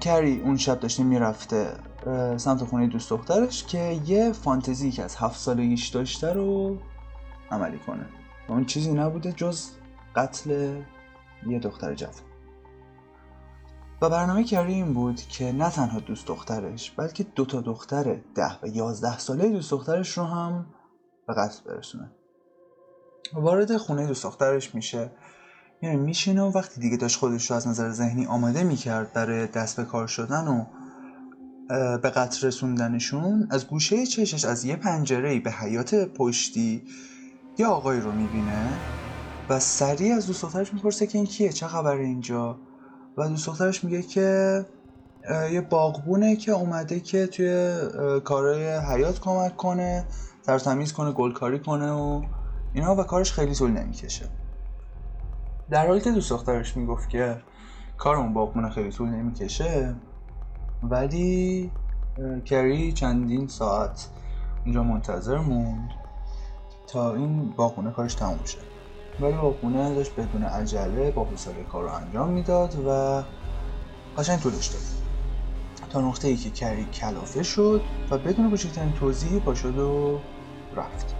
A: کری اون شب داشته می‌رفته سمت خونه دوست دخترش که یه فانتزی که از هفت سالگیش داشته رو عملی کنه. اون چیزی نبوده جز قتل یه دختر جوان. و برنامه کری این بود که نه تنها دوست دخترش بلکه دو تا دختر ده و یازده ساله دوست دخترش رو هم به قتل برسونه. وارد خونه دوست دخترش میشه. یعنی میشینه و وقتی دیگه داشت خودش رو از نظر ذهنی آماده می‌کرد برای دست به کار شدن و به قتل رسوندنشون از گوشه چشش از یه پنجره به حیات پشتی یه آقایی رو می‌بینه و سریع از دوست دخترش می‌پرسه که این کیه چه خبره اینجا؟ و دوست دخترش میگه که یه باغبونه که اومده که توی کارهای حیات کمک کنه تر تمیز کنه گلکاری کنه و اینا و کارش خیلی طول نمی‌کشه. در حالی که دوست دخترش می‌گفت که کار اون باغبونه خیلی طول نمی‌کشه ولی کری چندین ساعت اونجا منتظر موند تا این باغبونه کارش تموم شه. ولی باغبونه داشت بدون عجله با حوصله کار رو انجام می‌داد و قشنگ طولش داد. تا نقطه ای که کری کلافه شد و بدون کوچکترین توضیحی پا شد و رفت.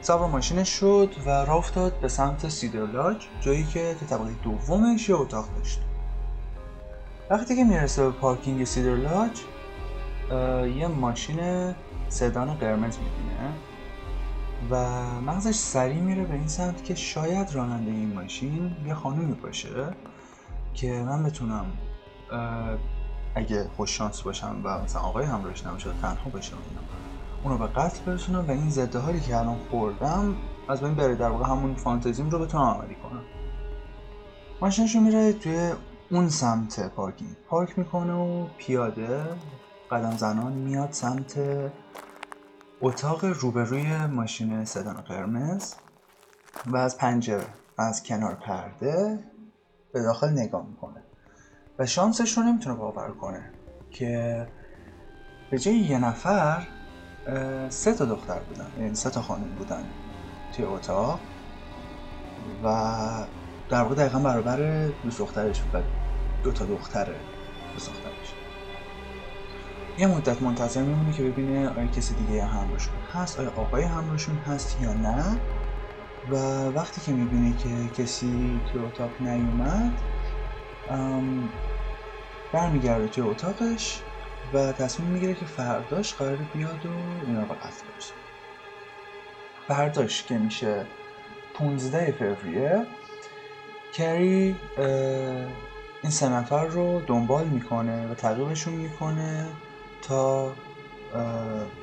A: سوار ماشینش شد و راه افتاد به سمت سیدرلاج جایی که تو طبقه دومش یه اتاق داشت. وقتی که می‌رسه به پارکینگ سیدرلاج یه ماشین سدان قرمز می‌بینه. و مغزش سریع میره به این سمت که شاید راننده این ماشین یه خانومی باشه که من بتونم اگه خوش شانس باشم و مثلا آقای همراهش نباشه و تنها اینا اونو به قتل برسونم و این ضد حالی که الان خوردم از بین بره. در واقع همون فانتزیم رو بتونم عملی کنم. ماشینشو میره توی اون سمت پارکینگ. پارک می‌کنه و پیاده قدم زنان میاد سمت اتاق روبروی ماشین سدان قرمز و از پنجره از کنار پرده به داخل نگاه می‌کنه. و شانسش رو نمی‌تونه باور کنه که به جای یه نفر سه تا دختر بودن یعنی سه تا خانم بودن توی اتاق و در واقع دقیقا برابر دوست دخترش و دو تا دختر دوست دخترش یه مدت منتظر میمونه که ببینه آیا کسی دیگه همراهشون هست آیا آقای همراهشون هست یا نه؟ و وقتی که می‌بینه که کسی توی اتاق نیومد برمیگرده توی اتاقش و تصمیم می‌گیره که فرداش قرار بیاد و اینا رو قتل برسونه فرداش که میشه 15 فوریه کری این سه نفر رو دنبال می‌کنه و تعقیبشون می‌کنه. تا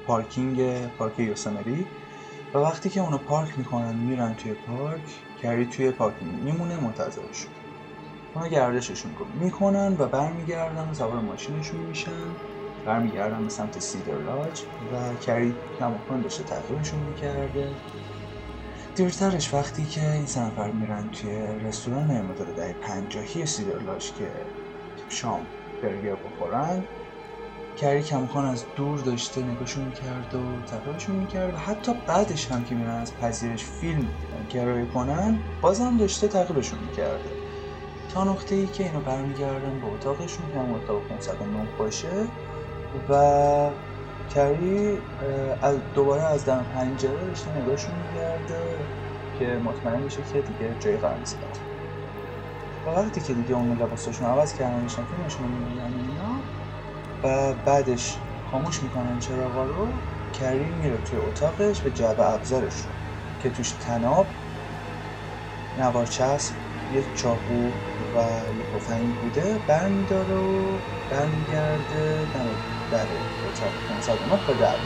A: پارکینگ پارک یوسمری و وقتی که اونو پارک می‌کنن میرن توی پارک کری توی پارکینگ میمونه منتظرشون اونا گردششون می‌کنن و برمیگردن و سوار ماشینشون میشن. برمیگردن به سمت سیدرلاج و کری کماکان داشته تعقیبشون می‌کرده. دیرترش وقتی که این سه نفر میرن توی رستوران مدل دهه پنجاهی سیدرلاج که شام برگر بخورن کری کماکان از دور داشته نگاهشون می‌کرد و تعقیبشون می‌کرد و حتی بعدش هم که میرن از پذیرش فیلم گرایی کنن بازم داشته تعقیبشون می‌کرده تا نقطه ای که اینو برمیگردن به اتاقشون که هم اتاق 509 باشه. و کری دوباره از در پنجره داشته نگاهشون میگرده که مطمئن بشه که دیگه جای قرار نیست و وقتی که دیگه اون لباساشون عوض کردن داشتن فیلمشون رو می‌بینن اینا و بعدش خاموش می‌کنن چراغا رو کری میره توی اتاقش به جعبه ابزارش رو که توش تناب نوار چسب یه چاقو و یه تفنگ بوده برمیداره و برمیگرده در اتاق. 509 به در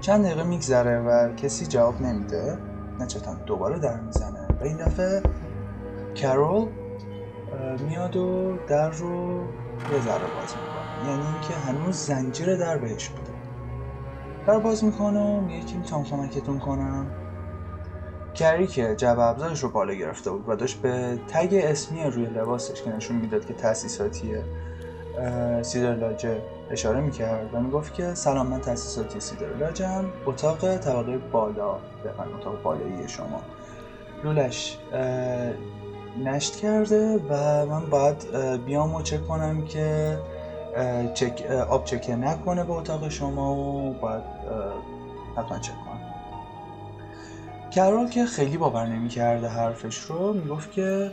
A: چند دقیقه میگذره و کسی جواب نمیده. نچتان دوباره در می‌زنه. و این دفعه کرول میاد و در رو یه ذره باز می‌کنه. یعنی اینکه هنوز زنجیر در بهش بوده. در باز می‌کنه و میگه که می‌تونم کمکتون کنم. کری که جبه ابزارش رو بالا گرفته بود و داشت به تگ اسمی روی لباسش که نشون می‌داد که تاسیساتیه سیدرلاجه اشاره می‌کرد و می‌گفت که سلام من تاسیساتی سیدرلاجم. اتاق طبقه بالا بفرم اتاق بالایی شما. لولش نشت کرده و من باید بیام و چک کنم که چک آب چکه نکنه به اتاق شما و باید حتما چک کنم. کرول که خیلی باور نمی‌کرده حرفش رو می‌گفت که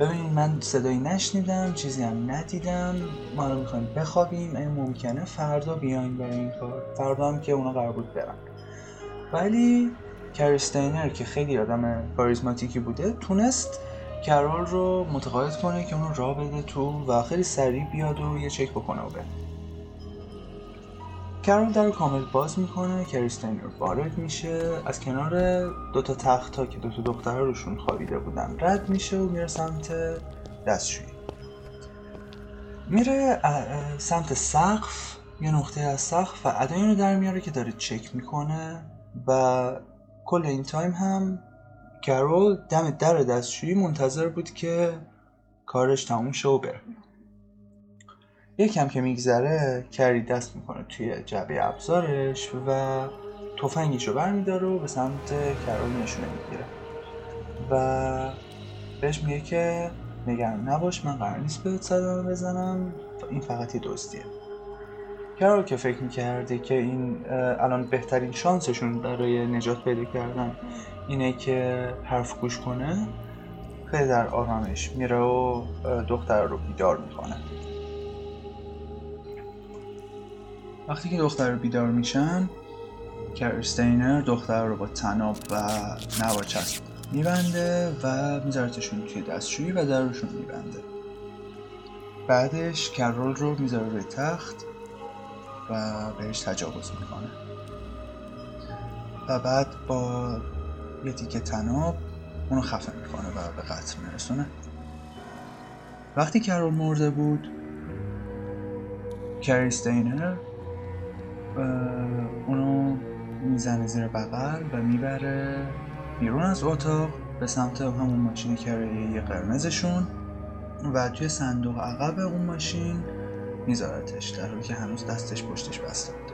A: ببینید من صدایی نشنیدم چیزی هم ندیدم ما رو می‌خوایم بخوابیم این ممکنه فردا بیاین برای این کار. فردا هم که اونا قرار بود برن. ولی کریستینر که خیلی آدم کاریزماتیکی بوده تونست کرول رو متقاعد کنه که اونو را بده تو و خیلی سریع بیاد و یه چک بکنه و بره. کرول در کامل باز می‌کنه کریستینر وارد میشه از کنار دوتا تخت که دوتا دختر روشون خوابیده بودن رد میشه و میره سمت دستشویی. میره سمت سقف یه نقطه از سقف و ادای رو در میاره که داره چک می‌کنه و کل این تایم هم کرول دم در دستشویی منتظر بود که کارش تموم شه و بره. یکم که میگذره کری دست می‌کنه توی جبه ابزارش و تفنگش رو برمیداره و به سمت کرول نشونه می‌گیره. و بهش میگه که نگران نباش من قرار نیست بهت صدمه بزنم. این فقط یه دزدیه کرول که فکر می‌کرده که این الان بهترین شانسشون برای نجات پیدا کردن اینه که حرف گوش کنه خیلی در آرامش میره و دختر رو بیدار می‌کنه. وقتی که دختر رو بیدار میشن کرستینر دختر رو با تناب و نواچسب میبنده و میذارتشون توی دستشویی و درشون میبنده. بعدش کرول رو می‌ذاره روی تخت و بهش تجاوز می‌کنه. و بعد با یه تیکه تناب اونو خفه می‌کنه و به قتل میرسونه. وقتی کرول مرده بود کریستینر اونو می‌زنه زیر بغل و می‌بره بیرون از اتاق به سمت همون ماشین کرایه قرمزشون و توی صندوق عقب اون ماشین میذارتش در حالی که هنوز دستش پشتش بسته بود.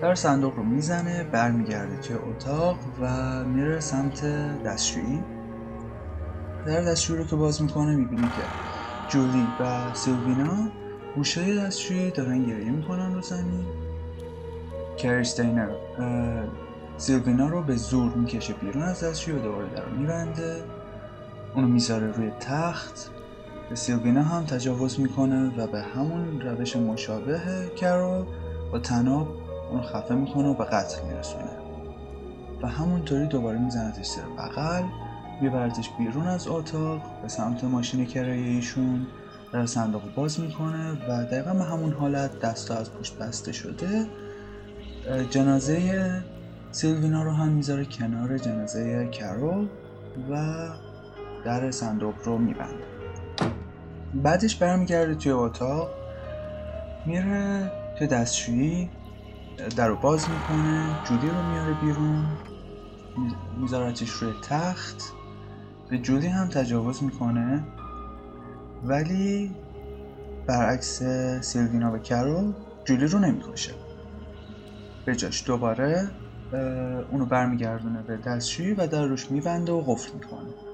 A: در صندوق رو می‌زنه برمیگرده توی اتاق و میره سمت دستشویی. در دستشویی رو که باز می‌کنه می‌بینی که جولی و سیلوینا گوشه دستشویی دارن گریه می‌کنن رو زمین. کریستینر سیلوینا رو به زور می‌کشه بیرون از دستشویی و دوباره در رو میبنده. اونو می‌ذاره روی تخت. به سیلوینا هم تجاوز می‌کنه و به همون روش مشابه کرو با تناب اونو خفه می‌کنه و به قتل میرسونه. و همونطوری دوباره میزندش زیر بغل میبردش بیرون از اتاق به سمت ماشین کرایه ایشون در صندوق باز می‌کنه و دقیقا به همون حالت دستا از پشت بسته شده. جنازه سیلوینا رو هم می‌ذاره کنار جنازه کرول و در صندوق رو میبنده. بعدش برمیگرده توی اتاق میره توی دستشویی در رو باز می‌کنه جودی رو میاره بیرون میذارتش روی تخت به جودی هم تجاوز می‌کنه. ولی برعکس سیلوینا و کرول جولی رو نمی‌کشه. به جاش دوباره اونو برمیگردونه به دستشویی و در روش میبنده و قفل می‌کنه.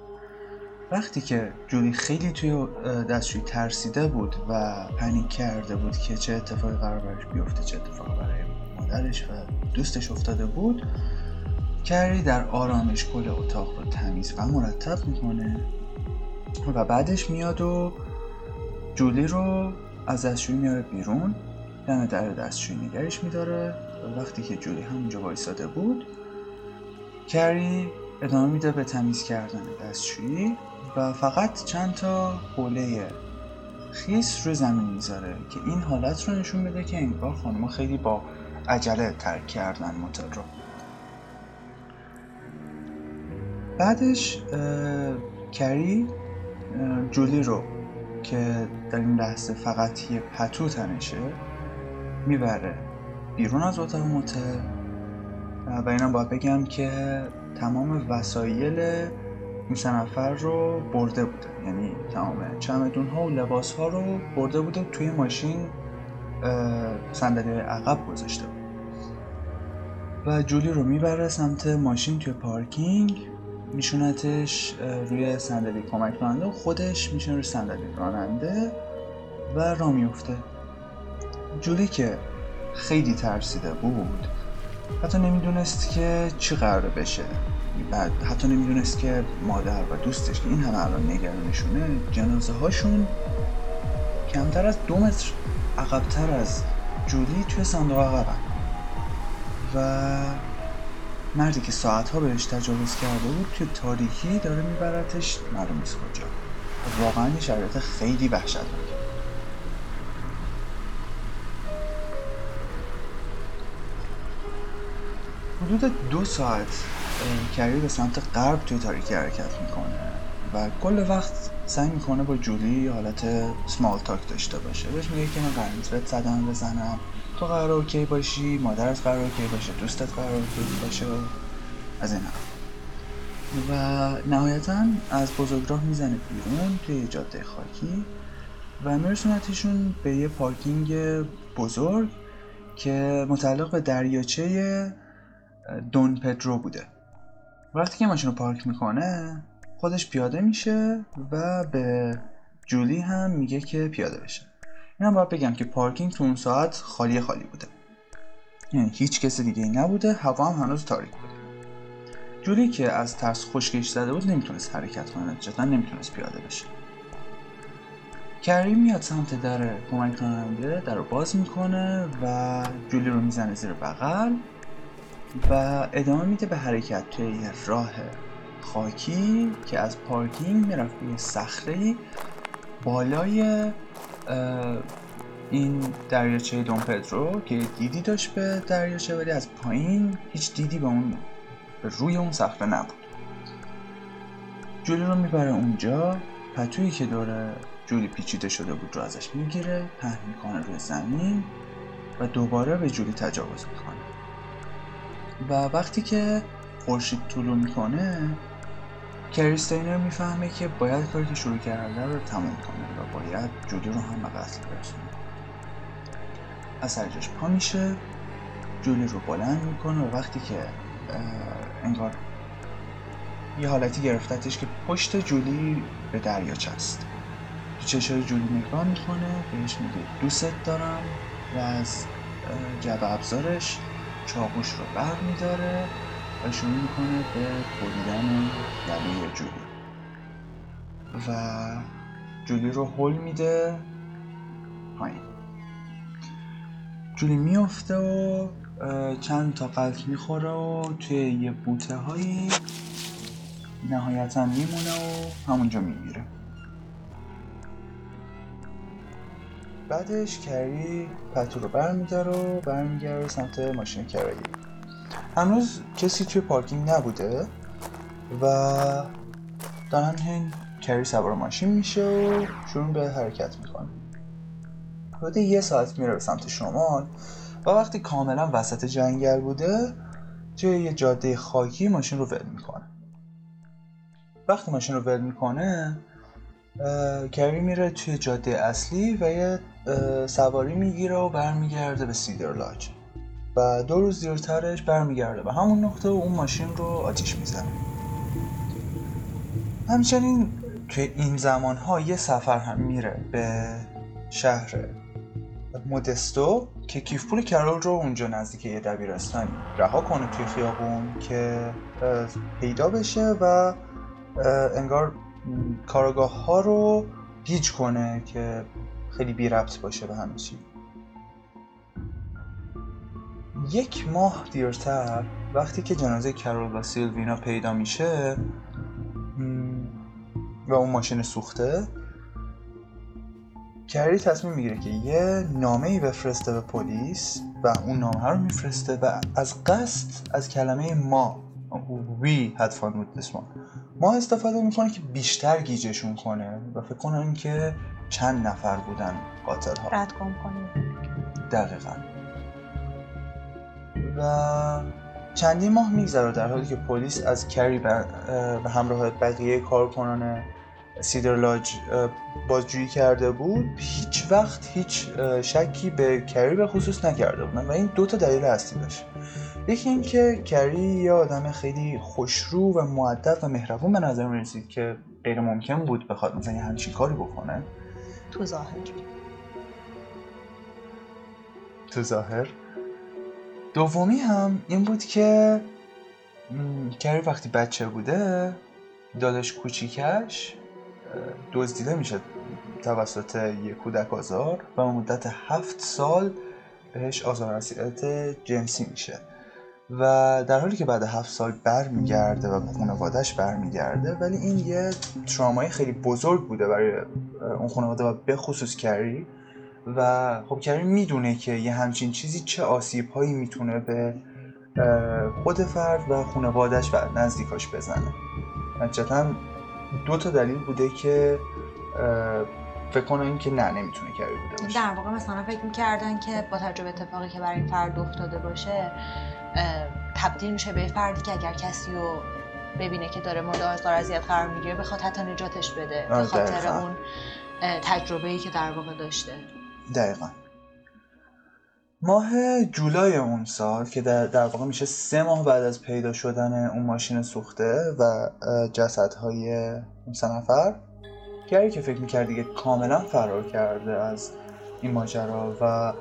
A: وقتی که جولی خیلی توی دستشویی ترسیده بود و پنیک کرده بود که چه اتفاقی قرار برش بیفته چه اتفاقی برای مادرش و دوستش افتاده بود کری در آرامش کل اتاق رو تمیز و مرتب می‌کنه و بعدش میاد و جولی رو از دستشویی میاره بیرون دم در دستشویی نگرش میداره وقتی که جولی همونجا وایساده بود کری ادامه میده به تمیز کردن دستشویی و فقط چند تا حوله خیس روی زمین می‌ذاره که این حالت رو نشون بده که انگار خانمها خیلی با عجله ترک کردن موتل رو. بعدش کری جولی رو که در این لحظه فقط یه پتو تنشه می‌بره بیرون از اتاق موتل و اینم باید بگم که تمام وسایل این سه نفر رو برده بوده. یعنی تمام چمدون ها و لباس ها رو برده بوده توی ماشین صندلی عقب گذاشته بود. و جولی رو می‌بره سمت ماشین توی پارکینگ میشونتش روی صندلی کمک راننده خودش میشونه روی صندلی راننده و را میفته جولی که خیلی ترسیده بود حتی نمی‌دونست که چی قراره بشه. بعد حتی نمی‌دونست که مادر و دوستش که این همه الان نگرانشونه جنازه هاشون کمتر از دو متر عقبتر از جولی توی صندوق عقبن. و مردی که ساعتها بهش تجاوز کرده بود توی تاریکی داره میبرتش معلوم نیست کجا. واقعا یه شرایط خیلی وحشتناکه حدود دو ساعت کری به سمت غرب توی تاریکی حرکت می‌کنه و کل وقت سعی می‌کنه با جولی حالت small talk داشته باشه. بهش میگه که من قرار زدن بزنم. تو قراره okay باشی مادرت قراره okay باشه دوستت قراره okay باشه از این و نهایتا از بزرگراه می‌زنه بیرون توی جاده خاکی و میرسونتشون به یه پارکینگ بزرگ که متعلق به دریاچه دون پدرو بوده. وقتی که ماشین رو پارک می‌کنه خودش پیاده میشه و به جولی هم میگه که پیاده بشه. این هم باید بگم که پارکینگ تو اون ساعت خالی خالی بوده. یعنی هیچ کس دیگه نبوده هوا هم هنوز تاریک بوده. جولی که از ترس خشکش زده بود نمی‌تونست حرکت کنه جدا نمی‌تونست پیاده بشه. کریم میاد سمت در کمک راننده در رو باز می‌کنه و جولی رو می‌زنه زیر بغل. و ادامه میده به حرکت توی راه خاکی که از پارکینگ می‌رفت به صخره بالای این دریاچه دون پدرو که دیدی داشت به دریاچه ولی از پایین هیچ دیدی به اون به روی اون صخره نبود. جولی رو می‌بره اونجا. پتویی که داره جولی پیچیده شده بود رو ازش می‌گیره پهن می‌کنه روی زمین و دوباره به جولی تجاوز می‌کنه. و وقتی که خورشید طولو می‌کنه کریستینر می‌فهمه که باید کاری که شروع کرده رو تموم کنه و باید جولی رو هم به قتل برسونه. از سرجاش پا میشه جولی رو بلند می‌کنه و وقتی که انگار یه حالتی گرفتتش که پشت جولی به دریاچه است تو چشای جولی نگاه می‌کنه بهش میگه دوستت دارم و از جب ابزارش چاقوش رو بر میداره و شروع می‌کنه به بریدن گلوی جولی. و جولی رو هل میده پایین. جولی میفته و چند تا قلط می‌خوره و توی یه بوته هایی نهایتا میمونه و همونجا می‌گیره. بعدش کری پتو رو برمیداره و برمیگرده سمت ماشین کرایی. هنوز کسی توی پارکینگ نبوده و دارن هین کری سوار ماشین میشه و شروع به حرکت می‌کنه. حدود یه ساعت میره به سمت شمال و وقتی کاملا وسط جنگل بوده توی یه جاده خاکی ماشین رو ول می‌کنه. وقتی ماشین رو ول می‌کنه کری میره توی جاده اصلی و یه سواری می‌گیره و برمیگرده به سیدر لاج. و دو روز دیرترش برمیگرده به همون نقطه و اون ماشین رو آتیش می‌زنه. همچنین توی این زمان ها یه سفر هم میره به شهر مودستو که کیف پول کرول رو اونجا نزدیک یه دبیرستانی رها کنه توی خیابون که پیدا بشه و انگار کارگاه ها رو گیج کنه که خیلی بی ربط باشه به همه چی. یک ماه دیرتر وقتی که جنازه کرول و سیلوینا پیدا میشه و اون ماشین سوخته کری تصمیم می‌گیره که یه نامه ای بفرسته به پلیس و اون نامه رو میفرسته و از قصد از کلمه ما وی had fun with this one. ما استفاده می‌کنه که بیشتر گیجشون کنه و فکر کنم که چند نفر بودن قاتل ها
C: رد گم کنیم.
A: دقیقا. و چندین ماه میگذره در حالی که پلیس از کری به همراه بقیه کارکنان سیدر لاج بازجویی کرده بود. هیچ وقت هیچ شکی به کری به خصوص نکرده بودن و این دو تا دلیل اصلی داشت. یکی اینکه کری یه آدم خیلی خوشرو و معدب و مهربون به نظر می‌رسید که غیر ممکن بود بخواد مثلا یه همچین کاری بکنه.
B: تو ظاهر.
A: تو ظاهر. دومی هم این بود که کری وقتی بچه بوده داداش کوچیکش دزدیده میشه توسط یک کودک آزار و مدت هفت سال بهش آزار جنسی میشه. و در حالی که بعد هفت سال برمیگرده و به خانوادهش برمیگرده ولی این یه ترامای خیلی بزرگ بوده برای اون خانواده و به خصوص کری. و خب کری می‌دونه که یه همچین چیزی چه آسیب هایی می‌تونه به خود فرد و خانوادهش و نزدیکاش بزنه. نتیجتا دو تا دلیل بوده که فکر کنم که نه نمی‌تونه کری بوده باشه.
B: در واقع مثلا فکر می‌کردن که با تجربه اتفاقی که برای فرد افتاده باشه تبدیل میشه به فردی که اگر کسی رو ببینه که داره مورد آزار اذیت قرار می‌گیره بخواد حتی نجاتش بده به خاطر اون تجربه ای که در واقع داشته.
A: دقیقا. ماه جولای اون سال که در, در واقع میشه سه ماه بعد از پیدا شدن اون ماشین سوخته و جسدهای اون سه نفر گری که فکر می‌کرد دیگه کاملا فرار کرده از این ماجرا و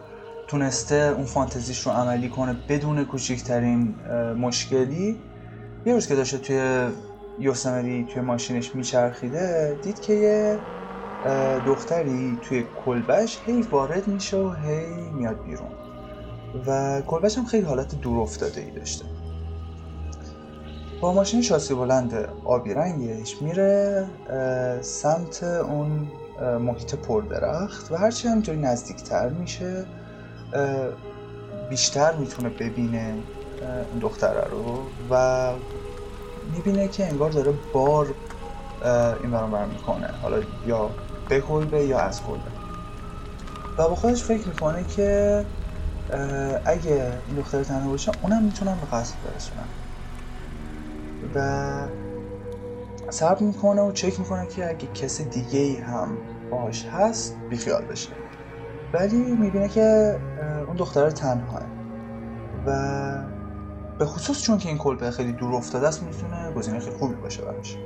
A: تونسته اون فانتزیش رو عملی کنه بدون کوچکترین مشکلی. یه روز که داشته توی یوسمری توی ماشینش میچرخیده دید که یه دختری توی کلبش هی وارد میشه و هی میاد بیرون. و کلبش هم خیلی حالت دور افتاده ای داشته. با ماشین شاسی بلند آبی رنگش میره سمت اون محیط پردرخت و هرچی همینطوری نزدیکتر میشه بیشتر می‌تونه ببینه این دختره رو و می‌بینه که انگار داره بار این برام می‌کنه. حالا یا به کلبه یا از کلبه و با خودش فکر می‌کنه که اگه این دختر تنها باشه اونم می‌تونم به قصد برسونم. و صبر می‌کنه و چک می‌کنه که اگه کس دیگه هم باش هست بیخیال بشه. ولی می‌بینه که اون دختر تنهاه و به خصوص چون که این کلبه خیلی دور افتاده است می‌تونه گزینه خیلی خوبی باشه براش.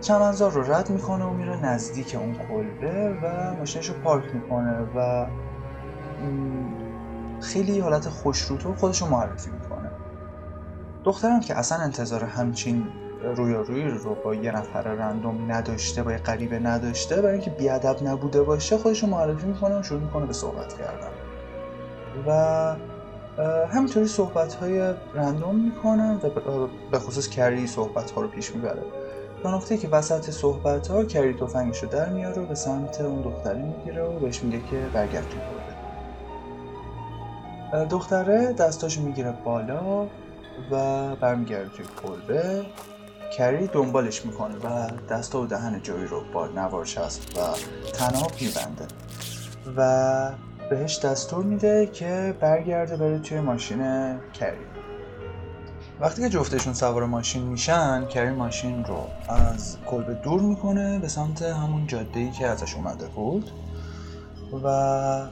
A: چمنزار رو رد می‌کنه و میره نزدیک اون کلبه و ماشینش رو پارک می‌کنه و خیلی حالت خوشروتو خودش رو معرفی می‌کنه. دخترم که اصلا انتظار همچین رویارویی رو با یه نفر رندوم نداشته با یه غریبه نداشته برای اینکه بیادب نبوده باشه خودش رو معرفی می‌کنه و شروع می‌کنه به صحبت کردن. و همینطوری صحبت های رندوم می‌کنن و به خصوص کری صحبت ها رو پیش می‌بره. تا نقطه که وسط صحبت ها کری توفنگش رو در میاره و به سمت اون دختری می‌گیره و بهش میگه که برگرد کلبه دختره دستاشو می‌گیره بالا و برمیگرده توی کلبه کری دنبالش می‌کنه و دست و دهن جوی رو با نوار چسب و تناب میبنده و بهش دستور میده که برگرده بره توی ماشین کری. وقتی که جفتشون سوار ماشین میشن کری ماشین رو از کلبه دور می‌کنه به سمت همون جاده ای که ازش اومده بود و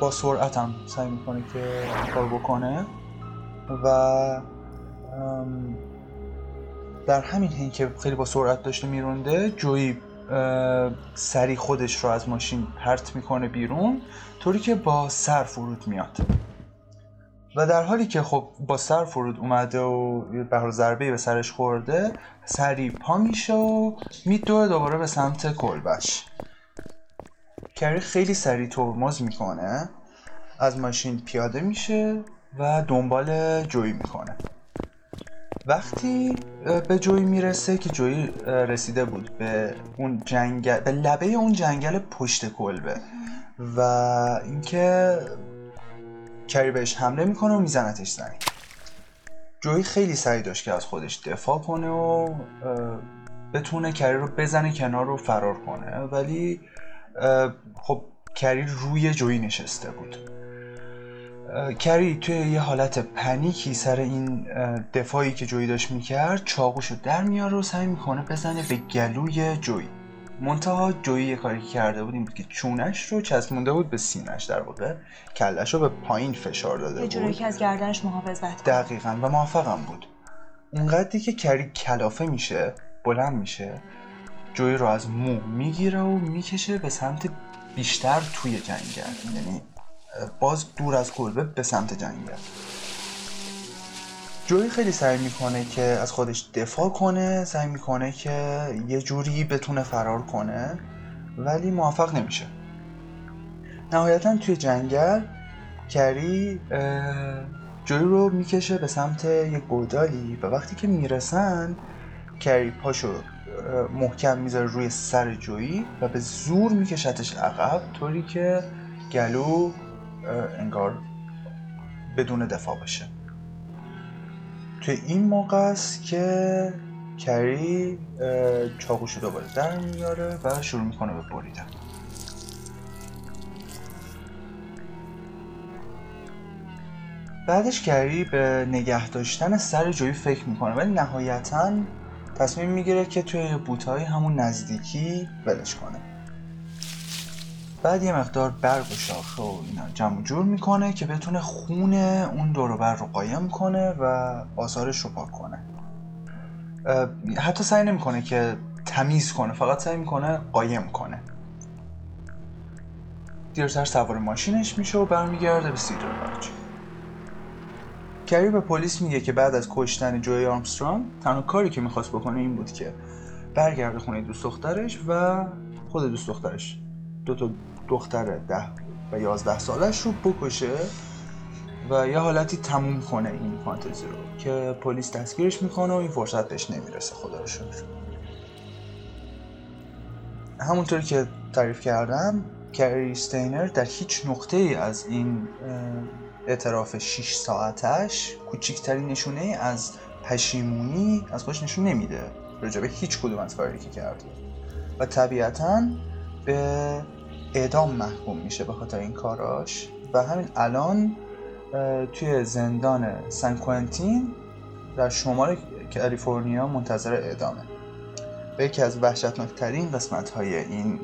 A: با سرعت هم سعی می‌کنه که کار بکنه و در همین حین که خیلی با سرعت داشته میرونده جوی سری خودش رو از ماشین پرت می‌کنه بیرون طوری که با سر فرود میاد. و در حالی که خب با سر فرود اومده و به ضربه به سرش خورده سری پا میشه و میدوه دوباره به سمت کلبش. کری خیلی سریع ترمز می‌کنه از ماشین پیاده میشه و دنبال جوی می‌کنه. وقتی به جوی می‌رسه که جوی رسیده بود به اون جنگل به لبه اون جنگل پشت کلبه و اینکه کری بهش حمله می‌کنه و میزنتش زمین. جوی خیلی سعی داشت که از خودش دفاع کنه و بتونه کری رو بزنه کنار رو فرار کنه ولی خب کری روی جوی نشسته بود. کری توی یه حالت پنیکی سر این دفاعی که جویی داشت می‌کرد چاقوشو در میاره و سعی می‌کنه بزنه به گلوی جویی منتها جویی یه کاری کرده بود این بود که چونش رو چسبونده بود به سینش در واقع کلش رو به پایین فشار داده
B: یه
A: بود.
B: که از گردنش محافظت
A: دقیقا و موافقم بود. اونقدری که کری کلافه میشه بلند میشه جوی رو از مو می‌گیره و می‌کشه به سمت بیشتر توی جنگل. یعنی باز دور از کلبه به سمت جنگل جوی خیلی سعی می‌کنه که از خودش دفاع کنه سعی می‌کنه که یه جوری بتونه فرار کنه ولی موفق نمیشه. نهایتا توی جنگل کری جوی رو می‌کشه به سمت یک گودالی و وقتی که می‌رسن کری پاشو محکم می‌ذاره روی سر جویی و به زور میکشتش عقب طوری که گلو انگار بدون دفاع باشه. توی این موقع است که کری چاقوشو دوباره در میاره و شروع می‌کنه به بریدن. بعدش کری به نگه داشتن سر جویی فکر می‌کنه ولی نهایتا تصمیم می‌گیره که توی بوتهای همون نزدیکی ولش کنه. بعد یه مقدار برگ و شاخه و اینا جمع جور می‌کنه که بتونه خون اون دوروبر رو قایم کنه و آثارش رو پاک کنه. حتی سعی نمی‌کنه که تمیز کنه فقط سعی می‌کنه قایم کنه. دیرتر سوار ماشینش میشه و برمیگرده به سیدر لاج کری به پلیس میگه که بعد از کشتن جوی آرمسترانگ تنها کاری که می‌خواست بکنه این بود که برگرده خونه دوست دخترش و خود دوست دخترش. دو تا دختر ده و یازده سالش رو بکشه و یه حالتی تموم کنه این فانتزی رو که پلیس دستگیرش می‌کنه و این فرصت بهش نمی‌رسه. خدا رو شکر. همونطور که تعریف کردم کری ستینر در هیچ نقطه ای از این اعتراف 6 ساعتش کوچکترین نشونه ای از پشیمونی از خودش نشون نمیده. راجع به هیچ کدوم از کاری که کرده. و طبیعتا به اعدام محکوم میشه به خاطر این کاراش. و همین الان توی زندان سن کوئنتین در شمال کالیفرنیا منتظر اعدامه. و یکی از وحشتناکترین قسمت های این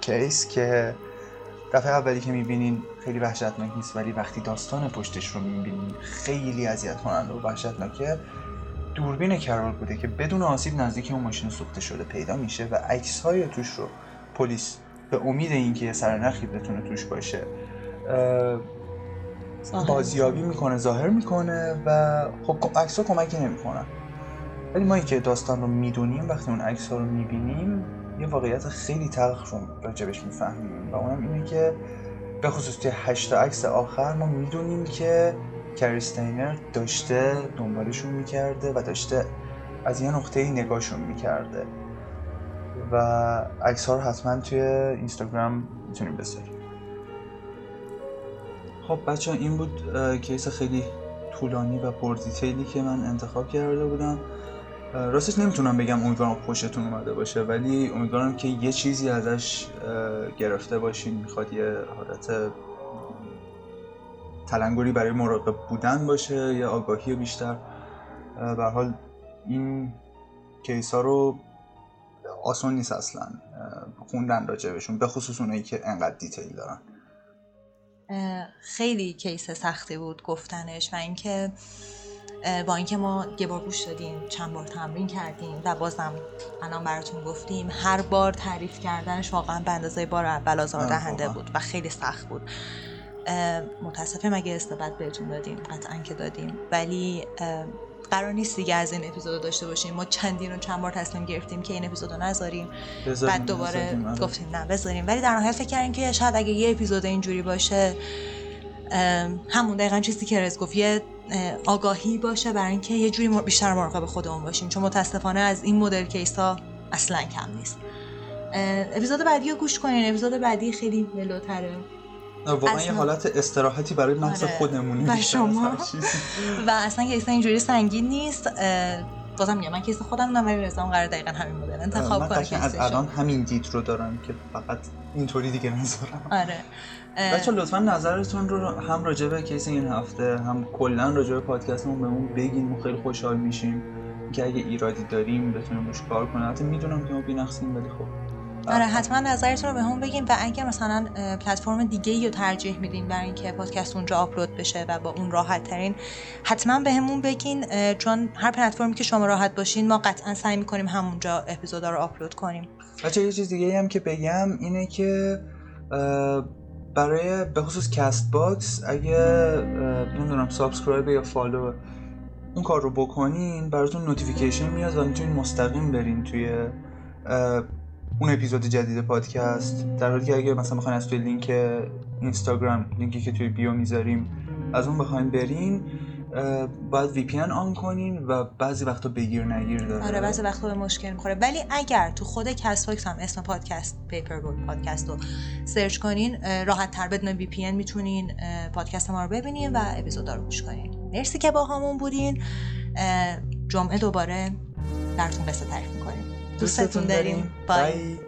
A: کیس که دفعه اولی که می‌بینین خیلی وحشتناک نیست ولی وقتی داستان پشتش رو می‌بینین خیلی اذیت کننده و وحشتناکه. دوربین کرول بوده که بدون آسیب نزدیک اون ماشین سوخته شده پیدا میشه و عکس های توش رو پلیس به امید اینکه یه سرنخی بتونه توش باشه بازیابی می‌کنه. ظاهر می‌کنه و خب عکس ها کمکی نمی‌کنن. ولی ما که داستان رو می‌دونیم وقتی اون عکس ها رو می‌بینیم یه واقعیت خیلی تلخ رو راجبش می‌فهمیم. و اونم اینه که به خصوص توی هشتا عکس آخر ما می‌دونیم که کریستینر داشته دنبالشون می‌کرده و داشته از یه نقطه نگاهشون می‌کرده. و عکس ها رو حتما توی اینستاگرام می‌تونیم بذاریم. خب بچه‌ها این بود case خیلی طولانی و پر detail ی که من انتخاب کرده بودم. راستش نمی‌تونم بگم امیدوارم خوشتون اومده باشه ولی امیدوارم که یه چیزی ازش گرفته باشین می‌خواد یه حالت تلنگری برای مراقب بودن باشه یا آگاهی بیشتر. به هر حال این case ها رو آسان نیست اصلا خوندن راجبشون به خصوص اونایی که انقدر دیتیل دارن.
B: خیلی کیس سختی بود گفتنش و اینکه با اینکه ما یه بار گوش دادیم چند بار تمرین کردیم و بازم الان براتون گفتیم هر بار تعریف کردنش واقعا به اندازه بار اول آزاردهنده
A: واقعا.
B: بود و خیلی سخت بود. اه، متاسفم اگه استفاده بهتون دادیم قطعا که دادیم. ولی قرار نیست دیگه از این اپیزود داشته باشیم. ما چندین و چند بار تصمیم گرفتیم که این اپیزود رو نذاریم بعد دوباره
A: آره.
B: گفتیم نه بذاریم. ولی در نهایت فکر کردیم که شاید اگه یه اپیزود اینجوری باشه همون دقیقا چیزی که رز گفت یه اه، آگاهی باشه برای اینکه یه جوری بیشتر مراقب خودمون باشیم. چون متاسفانه از این مدل کیس ها اصلا کم نیست. اپیزود بعدی رو گوش کنین. اپیزود بعدی خیلی ملوتره
A: واقعا یه حالت استراحتی برای نفس
B: آره.
A: خودمونه
B: و شما. (laughs) و اصلا کیس اینجوری سنگین نیست بازم میگم من case خودم دارم ولی رزام قراره دقیقا همین مدل انتخاب کنه
A: از. الان همین دید رو دارم که فقط اینطوری دیگه نذارم.
B: آره.
A: بچه‌ها لطفا نظرتون رو هم راجع به case این هفته هم کلا راجع به پادکستمون بهمون بگین ما خیلی خوشحال میشیم که اگه ایرادی داریم بتونیم روش کار کنیم. حتی می‌دونم که ما بی‌نقصیم ولی خب.
B: آره حتما نظرتون رو بهمون بگین و اگر مثلا پلتفرم دیگه رو ترجیح میدین برای اینکه پادکست اونجا آپلود بشه و با اون راحت ترین حتما بهمون بگین چون هر پلتفرمی که شما راحت باشین ما قطعا سعی می‌کنیم همونجا اپیزودا رو آپلود کنیم.
A: بچه‌ها یه چیز دیگه هم که بگم اینه که برای به خصوص Castbox اگه نمی‌دونم subscribe یا follow اون کار رو بکنین براتون notification میاد و می‌تونین مستقیم برین توی اون اپیزود جدید پادکست در حالی که اگه مثلا بخواین از توی لینک اینستاگرام لینکی که توی bio می‌ذاریم از اون بخواین برین باید VPN کنین و بعضی وقتا بگیر نگیر داره.
B: آره بعضی وقتا به مشکل می‌خوره. ولی اگر تو خود Castbox هم اسم پادکست پیپر بود پادکست رو search کنین راحت تر بدون VPN می‌تونین پادکست ما رو ببینین و اپیزودا رو گوش کنین. مرسی که باهامون بودین جمعه دوباره براتون قصه تعریف می‌کنیم. دوستتون داریم bye
A: bye